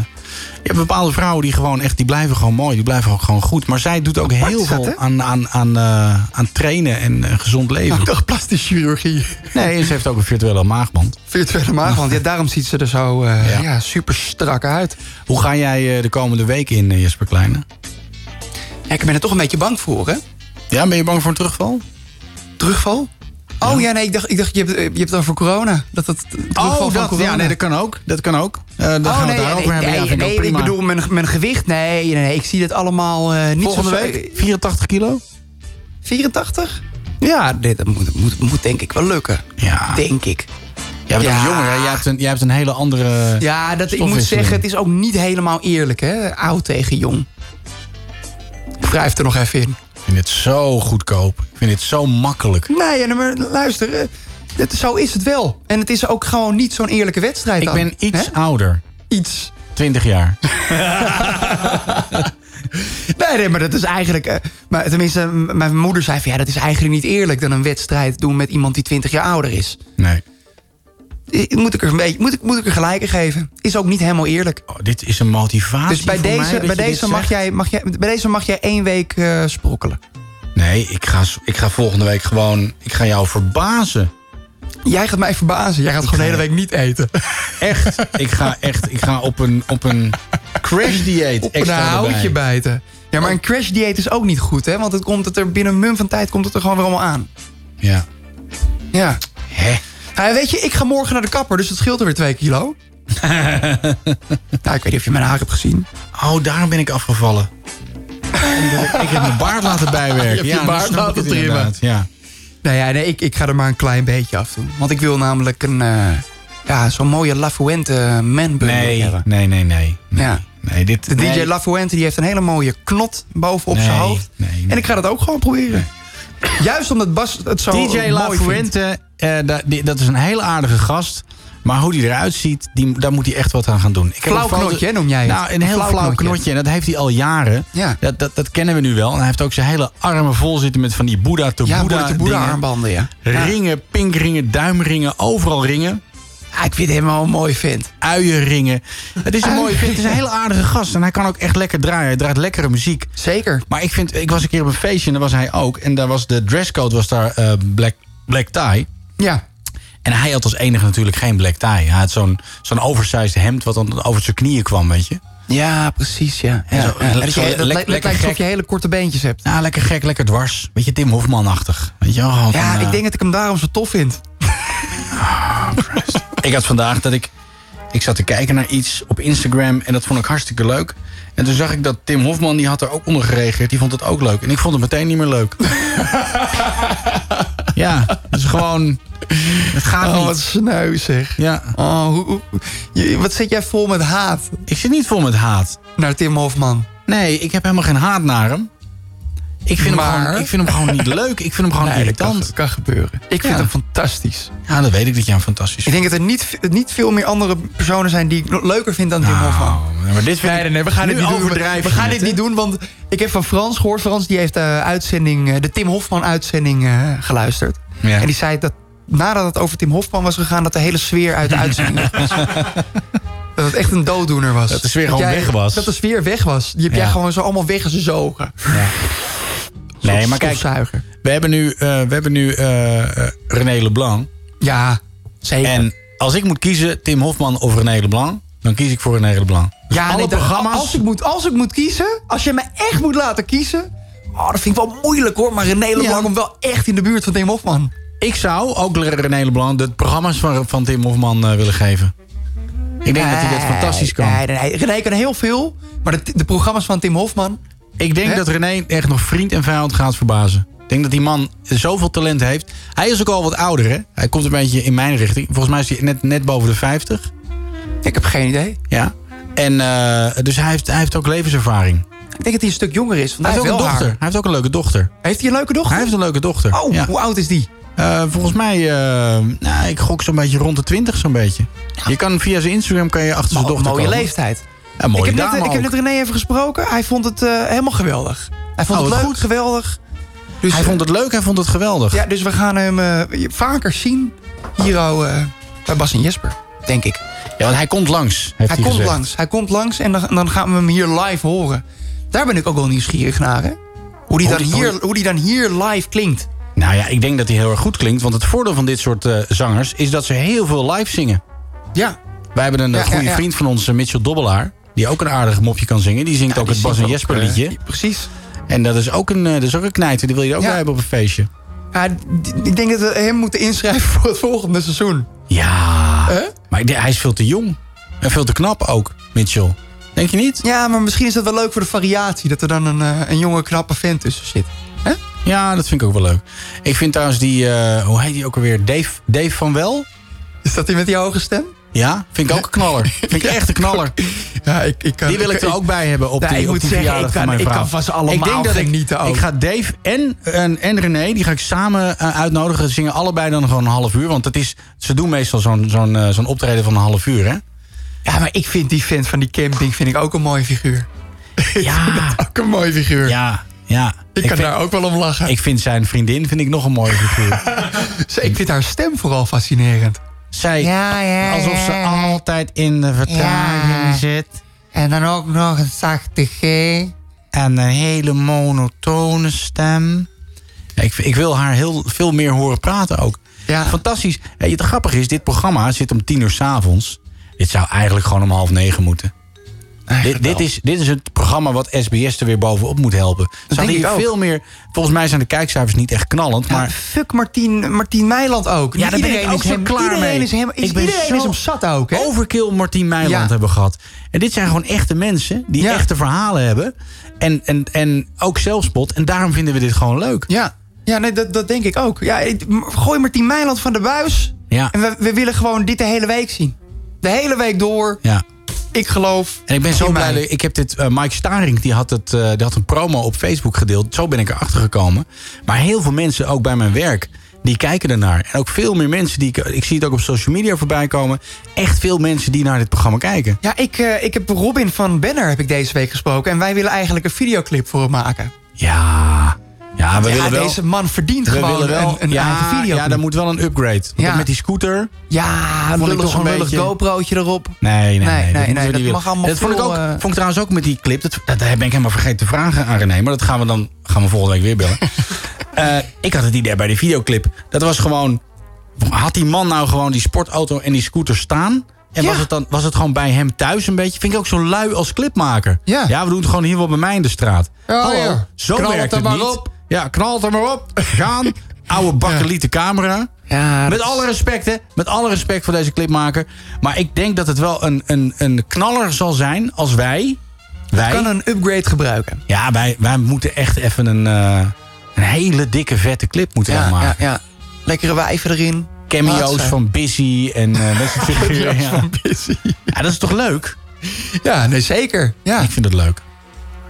je hebt bepaalde vrouwen die gewoon echt... die blijven gewoon mooi, die blijven ook gewoon goed. Maar zij doet ook heel dat, veel aan, aan, aan, eh, aan trainen en eh, gezond leven. Ik dacht plastische chirurgie. Nee, ze heeft ook een virtuele maagband. Virtuele maagband. Ja, daarom ziet ze er zo eh, Ja. ja. super strak uit. Hoe ga jij de komende weken in, Jesper Kleine? Ja, ik ben er toch een beetje bang voor, hè? Ja, ben je bang voor een terugval? Terugval? Oh ja, nee, ik dacht, ik dacht je, hebt, je hebt het over corona. Dat het terugval Oh, van dat, corona. ja, nee, dat kan ook. Dat kan ook. Eh dan oh, gaan we nee, het daarover nee, hebben. nee, ja, vind ik nee, ook prima. ik bedoel mijn, mijn gewicht. Nee, nee, nee, ik zie dit allemaal eh, niet Volgende zo... week 84 kilo? 84? Ja, dit dat moet, moet, moet denk ik wel lukken. Ja. Denk ik. Jij bent Ja. jonger, hè? Jij hebt een, jij hebt een hele andere Ja, dat, ik moet zeggen, het is ook niet helemaal eerlijk, hè? Oud tegen jong. Ik wrijf er nog even in. Ik vind het zo goedkoop. Ik vind het zo makkelijk. Nee, maar luister, eh, het, zo is het wel. En het is ook gewoon niet zo'n eerlijke wedstrijd Ik dan, ben iets ouder. Iets. 20 jaar. <laughs> Nee, nee, maar dat is eigenlijk... eh, maar tenminste, mijn moeder zei van... ja, dat is eigenlijk niet eerlijk dan een wedstrijd doen met iemand die 20 jaar ouder is. Nee. Eh, Moet ik er, een beetje, moet ik, moet ik er gelijk in geven. Is ook niet helemaal eerlijk. Oh, dit is een motivatie Dus bij voor deze, bij, deze mag zegt. jij, mag jij, bij deze mag jij één week eh, sprokkelen. Nee, ik ga, ik ga volgende week gewoon... Ik ga jou verbazen. Jij gaat mij verbazen. Jij gaat gewoon de hele week niet eten. Echt. Ik ga echt... Ik ga op een, op een crash dieet Op een houtje bijten. Ja, maar een crash dieet is ook niet goed, hè? Want het komt het er binnen een mum van tijd komt het er gewoon weer allemaal aan. Ja. Ja. Hè? Nou, weet je, ik ga morgen naar de kapper, dus het scheelt er weer twee kilo. <laughs> nou, ik weet niet of je mijn haar hebt gezien. Oh, daarom ben ik afgevallen. Ik, heb mijn baard laten bijwerken. <laughs> Je je ja, nu baard laten trimmen. Ja. Nou ja, nee, ik, ik ga er maar een klein beetje af doen. Want ik wil namelijk een, eh, ja, zo'n mooie La Fuente man bun Nee, hebben. nee, nee, nee. Ja. Nee, dit, De DJ nee. La Fuente die heeft een hele mooie knot bovenop Nee, zijn hoofd. En ik ga dat ook gewoon proberen. Juist omdat Bas het zo DJ La mooi vindt. Fuente, eh, da- die- dat is een hele aardige gast. Maar hoe die eruit ziet, die, daar moet hij echt wat aan gaan doen. Ik heb Flauw knotje, noem jij het? Nou, een heel flauw flauw, knotje. knotje. En dat heeft hij al jaren. Ja. Dat, dat, dat kennen we nu wel. En hij heeft ook zijn hele armen vol zitten met van die Boeddha to Ja, Boeddha Boeddha Boeddha armbanden, ja. Ja. Ringen, pinkringen, duimringen, overal ringen. Ah, ik vind hem wel een mooi vent. Uienringen. Het is een mooie vent. Het is een hele aardige gast. En hij kan ook echt lekker draaien. Hij draait lekkere muziek. Zeker. Maar ik vind, ik was een keer op een feestje en daar was hij ook. En daar was de dresscode was daar eh, black, black tie. Ja. En hij had als enige natuurlijk geen black tie. Hij had zo'n zo'n oversized hemd wat dan over zijn knieën kwam, weet je. Ja, precies, ja. ja, zo- ja. zo- Dat, je, dat lekker- lijkt- alsof je hele korte beentjes hebt. Ja, lekker gek, lekker dwars. Beetje Tim Hofman-achtig. Weet je wel, Ja, van, eh, ik denk dat ik hem daarom zo tof vind. <laughs> Ik had vandaag dat ik... Ik zat te kijken naar iets op Instagram en dat vond ik hartstikke leuk. En toen zag ik dat Tim Hofman, die had er ook onder gereageerd. Die vond het ook leuk. En ik vond het meteen niet meer leuk. <laughs> ja, het is gewoon... Het gaat Oh, niet. wat sneu zeg. Ja. Oh, hoe, hoe- je- wat zit jij vol met haat? Ik zit niet vol met haat. Naar Tim Hofman. Nee, ik heb helemaal geen haat naar hem. Ik vind, hem gewoon, ik vind hem gewoon niet leuk. Ik vind hem gewoon <laughs> Nee, dat kan, irritant. kan gebeuren. Ik vind Ja. hem fantastisch. Ja, dat weet ik dat jij hem fantastisch Ik denk dat er niet, niet veel meer andere personen zijn die ik nog leuker vind dan Tim Hofman. Nou, Maar dit vind Nee, nee, we gaan dit niet doen. We, gaan dit niet doen, want ik heb van Frans gehoord. Frans die heeft de uitzending, eh, de Tim Hofman uitzending eh, geluisterd. Ja. En die zei dat nadat het over Tim Hofman was gegaan, dat de hele sfeer uit de uitzending <laughs> was. Dat het echt een dooddoener was. Dat de sfeer Dat gewoon jij- weg was. Dat de sfeer weg was. Die heb jij Ja. gewoon zo allemaal weggezogen. Nee, maar kijk, we hebben nu, eh, we hebben nu eh, eh, René Leblanc. Ja, zeker. En als ik moet kiezen, Tim Hofman of René Leblanc, dan kies ik voor René Leblanc. Dus Ja, alle nee, programma's. Als ik, moet, als ik moet kiezen, als je me echt moet laten kiezen... Oh, dat vind ik wel moeilijk hoor. Maar René Leblanc komt wel echt in de buurt van Tim Hofman. Ik zou ook René Leblanc de programma's van, van Tim Hofman willen geven. Ik denk dat hij dat fantastisch kan. Nee, nee, nee. René kan heel veel. Maar de, de programma's van Tim Hofman... Ik denk Hè? dat René echt nog vriend en vijand gaat verbazen. Ik denk dat die man zoveel talent heeft. Hij is ook al wat ouder, hè? Hij komt een beetje in mijn richting. Volgens mij is hij net, net boven de 50. Ik heb geen idee. Ja. En eh, dus hij heeft, hij heeft ook levenservaring. Ik denk dat hij een stuk jonger is. Want Hij hij, heeft ook een wel dochter. haar. Hij heeft ook een leuke dochter. Heeft hij een leuke dochter? Hij heeft een leuke dochter. Oh, ja. hoe oud is die? Eh, volgens mij, eh, nou, ik gok zo'n beetje rond de 20 zo'n beetje. Je kan via zijn Instagram kan je achter zijn Mo- dochter mooie komen. leeftijd. Ja, mooie ik heb, net, ik heb net René even gesproken. Hij vond het eh, helemaal geweldig. Hij vond Oh, het leuk, goed. geweldig. Dus, hij vond het leuk, hij vond het geweldig. Ja, dus we gaan hem eh, vaker zien. Hier al eh, bij Bas en Jesper, denk ik. Ja, want hij komt langs, Hij, hij komt gezegd. langs. Hij komt langs en dan, dan gaan we hem hier live horen. Daar ben ik ook wel nieuwsgierig naar, hè? Hoe die, Hoe dan, hier, hoe- die dan hier live klinkt. Nou ja, ik denk dat hij heel erg goed klinkt. Want het voordeel van dit soort zangers is dat ze heel veel live zingen. Ja. Wij hebben een Ja, goede ja, ja. vriend van ons, Mitchell Dobbelaar. Die ook een aardig mopje kan zingen. Die zingt ook die het Bas en Jesper eh, liedje. precies. En dat is ook een, eh, dat is ook een knijter. Die wil je ook Ja. bij hebben op een feestje. Ja, ik denk dat we hem moeten inschrijven <laughs> voor het volgende seizoen. Ja. Maar ik denk, hij is veel te jong. En veel te knap ook, Mitchell. Denk je niet? Ja, maar misschien is dat wel leuk voor de variatie. Dat er dan een, eh, een jonge, knappe vent tussen zit. Ja, dat vind ik ook wel leuk. Ik vind trouwens die, eh, hoe heet die ook alweer? Dave, Dave van Wel? Is dat die met die hoge stem? Ja, vind ik ook een knaller. <laughs> Vind ik echt een knaller. <laughs> Ja, ik, ik kan, Die wil ik er ook bij hebben op Ja, die, ik op moet die zeggen, ik kan- van mijn ik vrouw. kan van ze allemaal ik denk dat ik, ook. ik ga Dave en, en, en René, die ga ik samen eh, uitnodigen. Ze zingen allebei dan gewoon een half uur. Want het is, ze doen meestal zo'n zo'n eh, zo'n optreden van een half uur, hè? Ja, maar ik vind die vent van die camping vind ik ook een mooie figuur. <laughs> Ja. ook een mooie figuur. Ja, ja. Ik kan vind- daar ook wel om lachen. Ik vind zijn vriendin vind ik nog een mooie figuur. ik vind haar stem vooral fascinerend. Zij, Ja, ja, alsof ze ja. altijd in de vertraging zit. En dan ook nog een zachte G. En een hele monotone stem. Ik, ik wil haar heel veel meer horen praten ook. Ja. Fantastisch. Het grappige is, dit programma zit om tien uur s'avonds. Dit zou eigenlijk gewoon om half negen moeten. Dit, dit, is, dit is het programma wat SBS er weer bovenop moet helpen. Ze hadden hier veel meer... Volgens mij zijn de kijkcijfers niet echt knallend, Ja, maar... fuck Martien, Martien Meiland ook. Ja, daar ben ik iedereen ook is hem, klaar iedereen mee. Is hem, is, Ik ben iedereen is hem zat ook, hè? Overkill Martien Meiland Ja. hebben we gehad. En dit zijn gewoon echte mensen die Ja. echte verhalen hebben. En, en, en ook zelfspot. En daarom vinden we dit gewoon leuk. Ja, ja nee, dat, dat denk ik ook. Ja, gooi Martien Meiland van de buis. Ja. En we, we willen gewoon dit de hele week zien. De hele week door. Ja. Ik geloof. En ik ben zo blij. mij. Ik heb dit. eh, Mike Staring die had, het, eh, die had een promo op Facebook gedeeld. Zo ben ik erachter gekomen. Maar heel veel mensen, ook bij mijn werk, die kijken ernaar. En ook veel meer mensen die. Ik, ik zie het ook op social media voorbij komen. Echt veel mensen die naar dit programma kijken. Ja, ik, eh, ik heb Robin van Benner heb ik deze week gesproken. En wij willen eigenlijk een videoclip voor hem maken. Ja. Ja, we Ja, willen wel. deze man verdient we gewoon wel, een, een ja, eigen videoclip. Ja, daar moet wel een upgrade. Ja. Met die scooter. Ja, Vond ik toch een lullig GoPro'tje erop. Nee, nee, nee. Nee, nee, dat mag allemaal Dat vond ik, ook, eh, vond ik trouwens ook met die clip. Dat, dat ben ik helemaal vergeten te vragen aan René. Maar dat gaan we dan gaan we volgende week weer bellen. <laughs> Eh, ik had het idee bij die videoclip. Dat was gewoon... Had die man nou gewoon die sportauto en die scooter staan? En was, het dan, was het gewoon bij hem thuis een beetje? Vind ik ook zo lui als clipmaker. Ja. ja, we doen het gewoon hier wel bij mij in de straat. Ja, Hallo, ja. zo Knal werkt er het niet. op. Ja, knal het er maar op. Gaan. Oude bakkeliete camera. Ja, Met alle respect, hè. Met alle respect voor deze clipmaker. Maar ik denk dat het wel een, een, een knaller zal zijn als wij... wij kan een upgrade gebruiken. Ja, wij, wij moeten echt even een, eh, een hele dikke, vette clip moeten Ja, maken. ja, ja. Lekkere wijven erin. Cameo's Laatste. van Busy en eh dat soort <laughs> figuren. Ja. van Busy. ja, dat is toch leuk? Ja, nee, zeker. Ja, Ik vind het leuk.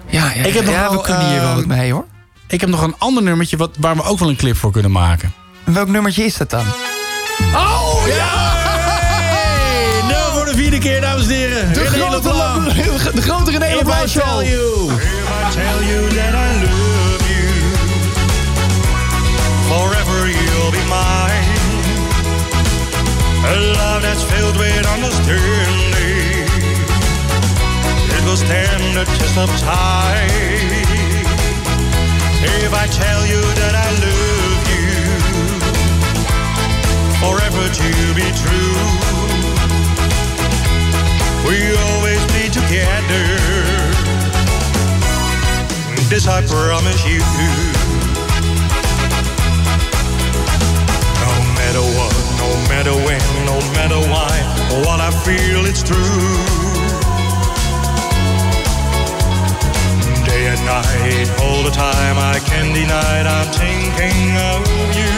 ja, ja, Ik heb nog wel, we kunnen hier wel eh, wat mee, hoor. Ik heb nog een ander nummertje wat, waar we ook wel een clip voor kunnen maken. En welk nummertje is dat dan? Oh, ja! Hey, nou voor de vierde keer, dames en heren. De René grote, Leblanc. de grote René If Leblanc I tell you. tell you that I love you. Forever you'll be mine. A love that's filled with understanding. It will stand the test of time. If I tell you that I love you. Forever to be true. We always be together. This I promise you. No matter what, no matter when, no matter why, what I feel it's true. And night, all the time, I can't deny it, I'm thinking of you.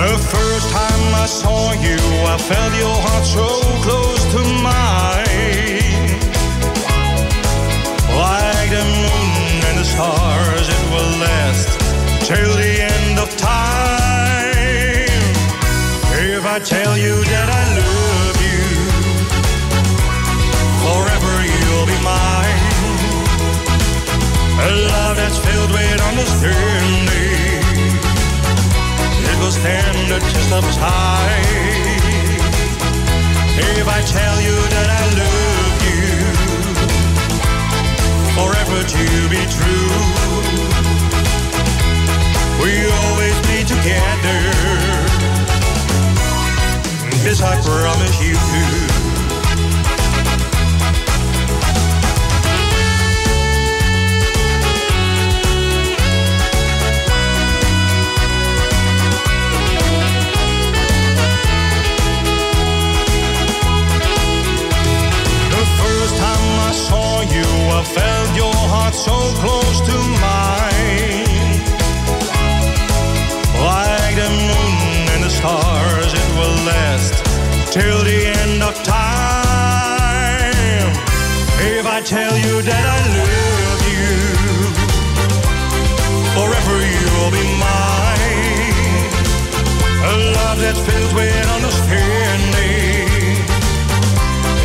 The first time I saw you, I felt your heart so close to mine. It will stand the test of time. If I tell you that I love you forever to be true. We always be together. This I promise you. Felt your heart so close to mine. Like the moon and the stars, it will last till the end of time. If I tell you that I love you, forever you'll be mine. A love that's filled with understanding.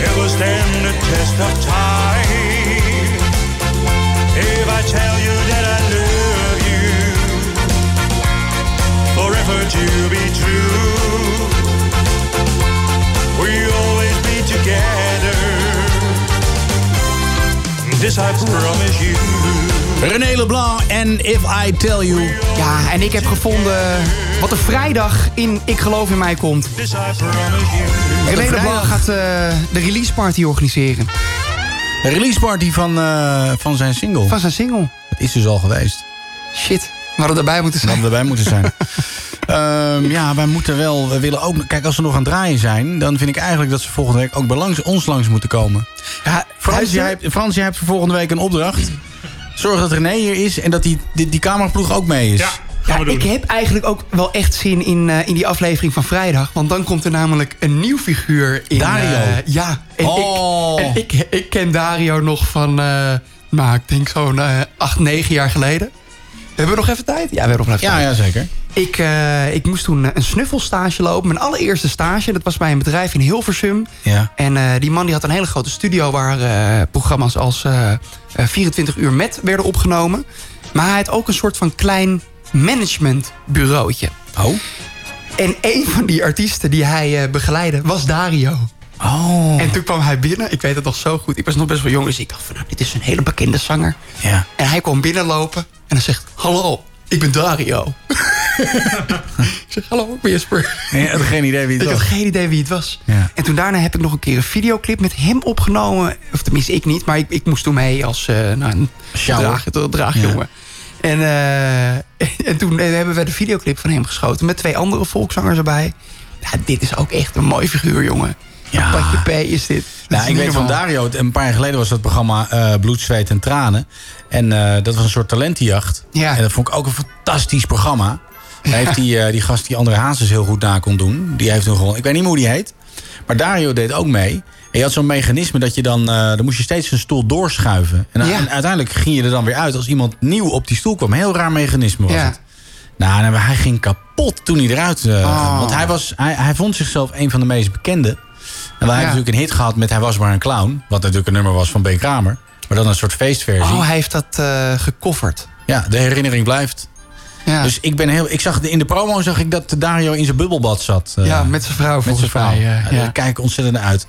It will stand the test of time. If I tell you that I love you, forever to be true. We always be together. This I promise you. René Leblanc en If I Tell You. Ja, en ik heb gevonden wat er vrijdag in Ik Geloof in Mij komt. René Leblanc gaat eh, de release party organiseren. De release party van, eh, van zijn single. Van zijn single. Het is dus al geweest. Shit, we hadden erbij moeten zijn. We hadden erbij moeten zijn. <laughs> Ehm, ja, wij moeten wel, we willen ook... Kijk, als ze nog aan het draaien zijn... dan vind ik eigenlijk dat ze volgende week ook bij langs, ons langs moeten komen. Ja, Frans, jij, hebt- Frans, jij hebt voor volgende week een opdracht. Zorg dat René hier is en dat die, die, die cameraploeg ook mee is. Ja, Ja, ik heb eigenlijk ook wel echt zin in, eh, in die aflevering van vrijdag. Want dan komt er namelijk een nieuw figuur in. Dario. eh, ja, en, Oh. ik, en ik, ik ken Dario nog van, eh nou, ik denk zo'n acht, negen jaar geleden. Hebben we nog even tijd? Ja, we hebben nog even Ja, tijd. ja, zeker. Ik, ik moest toen een snuffelstage lopen. Mijn allereerste stage. Dat was bij een bedrijf in Hilversum. Ja. En die man die had een hele grote studio... waar programma's als eh, eh, 24 uur met werden opgenomen. Maar hij had ook een soort van klein managementbureautje. Oh. En een van die artiesten die hij eh, begeleidde was Dario. Oh. En toen kwam hij binnen. Ik weet het nog zo goed. Ik was nog best wel jong. Dus ik dacht van, nou, dit is een hele bekende zanger. Ja. En hij kwam binnenlopen. En hij zegt, hallo, ik ben Dario. <laughs> ik zeg, hallo, ik ben Jesper. En je had geen idee wie het ik was. had geen idee wie het was. Ja. En toen daarna heb ik nog een keer een videoclip met hem opgenomen. Of tenminste, ik niet. Maar ik, ik moest toen mee als eh nou, een draag, draagjongen. En, eh, <laughs> en toen hebben we de videoclip van hem geschoten. Met twee andere volkszangers erbij. Dit is ook echt een mooi figuur, jongen. Ja. Patje P is dit. Dat Nou, is ik weet van. Dario, een paar jaar geleden was dat programma eh, Bloed, Zweet en Tranen. En eh, dat was een soort talentenjacht. Ja. En dat vond ik ook een fantastisch programma. Daar heeft die, eh, die gast die André Hazes heel goed na kon doen. Die heeft toen gewoon, ik weet niet meer hoe die heet. Maar Dario deed ook mee. En je had zo'n mechanisme dat je dan, eh, dan moest je steeds een stoel doorschuiven. En, Ja. en uiteindelijk ging je er dan weer uit als iemand nieuw op die stoel kwam. Heel raar mechanisme was Ja. het. Nou, en hij ging kapot toen hij eruit... Oh. Want hij, was, hij, hij vond zichzelf een van de meest bekende. En we hebben natuurlijk een hit gehad met Hij was maar een clown. Wat natuurlijk een nummer was van B. Kramer. Maar dan een soort feestversie. Oh, hij heeft dat eh gecoverd. Ja, de herinnering blijft. Ja. Dus ik ben heel. Ik zag in de promo zag ik dat Dario in zijn bubbelbad zat. eh, Ja, met zijn vrouw Met zijn vrouw. mij, eh, Ja, ja. Kijk ontzettend naar uit.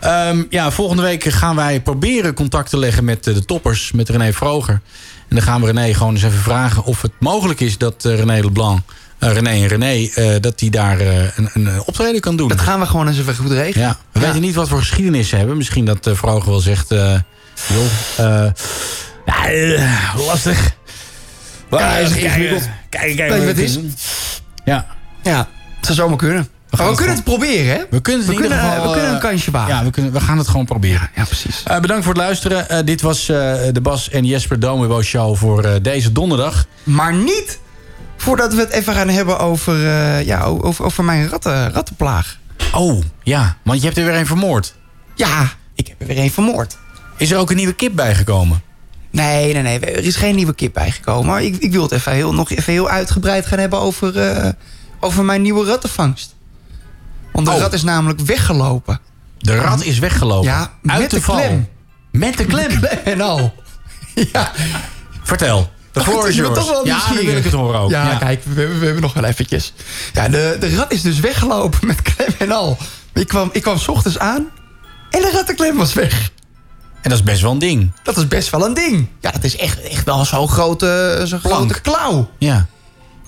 Ehm, ja, volgende week gaan wij proberen contact te leggen met eh, de toppers, met René Vroger. En dan gaan we René gewoon eens even vragen of het mogelijk is dat eh, René Leblanc, eh, René en René, eh, dat die daar eh, een, een eh, optreden kan doen. Dat gaan we gewoon eens even goed regelen. Ja, we weten niet wat voor geschiedenis ze hebben. Misschien dat eh Vroger wel zegt, eh joh, eh, eh, lastig. Maar, Ja, is eh, ingewikkeld. Kijk, kijk, Weet je wat het is? Ja. Ja, het zou zomaar kunnen. gaan Maar we het kunnen het proberen, hè? We kunnen het in we ieder kunnen, geval, we kunnen een eh, kansje wagen. Ja, we, kunnen, we gaan het gewoon proberen. Ja, precies. Eh, bedankt voor het luisteren. Eh, dit was eh, de Bas en Jesper Domebo Show voor eh, deze donderdag. Maar niet voordat we het even gaan hebben over, eh, ja, over, over mijn ratten, rattenplaag. Oh, ja, want je hebt er weer een vermoord. Ja, ik heb er weer een vermoord. Is er ook een nieuwe kip bijgekomen? Nee, nee, nee. Er is geen nieuwe kip bijgekomen. Maar ik, ik wil het even heel, nog even heel uitgebreid gaan hebben over, eh, over mijn nieuwe rattenvangst. Want de Oh. rat is namelijk weggelopen. De rat is weggelopen. Ja, Uit met de klem. Met de klem? en al. <laughs> Ja. Vertel. De floor is toch wel Ja, dan wil ik het horen ook. Ja, kijk, we, we- we hebben nog wel eventjes. Ja, de, de rat is dus weggelopen met klem en al. Ik kwam, ik kwam 's ochtends aan en de rattenklem was weg. En dat is best wel een ding. Dat is best wel een ding. Ja, dat is echt, echt wel zo'n grote, zo'n grote klauw. Ja.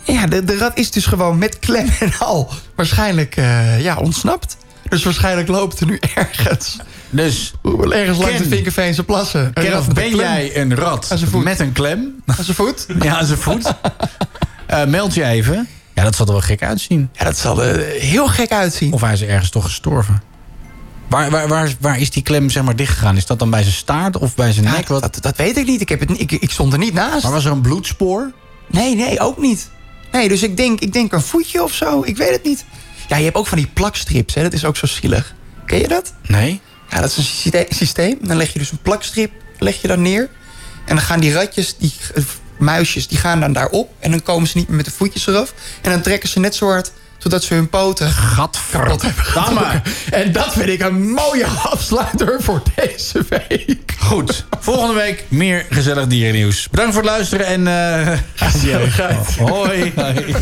Ja, de, de rat is dus gewoon met klem <laughs> en al waarschijnlijk eh, ja, ontsnapt. Dus waarschijnlijk loopt er nu ergens. Dus ergens langs Ken. de Vinkerveense plassen. Een Ken, rat of ben jij een rat met een klem? Aan zijn voet? <laughs> Ja, aan zijn voet. <laughs> Eh, meld je even. Ja, dat zal er wel gek uitzien. Ja, dat zal er heel gek uitzien. Of hij is ergens toch gestorven. Waar, waar, waar, waar is die klem zeg maar dichtgegaan? Is dat dan bij zijn staart of bij zijn Ja, nek? Wat? dat, dat weet ik niet. Ik, heb het, ik, ik stond er niet naast. Maar was er een bloedspoor? Nee, nee, ook niet. Nee, dus ik denk, ik denk een voetje of zo. Ik weet het niet. Ja, je hebt ook van die plakstrips. Hè? Dat is ook zo zielig. Ken je dat? Nee. Ja, dat is een syste- systeem. Dan leg je dus een plakstrip leg je dan neer. En dan gaan die ratjes, die eh, muisjes, die gaan dan daarop. En dan komen ze niet meer met de voetjes eraf. En dan trekken ze net zo hard, zodat ze hun poten kapot hebben getrokken. En dat vind ik een mooie afsluiter voor deze week. Goed. Volgende week meer gezellig dierennieuws. Bedankt voor het luisteren en... eh. <laughs> Hoi. Hoi.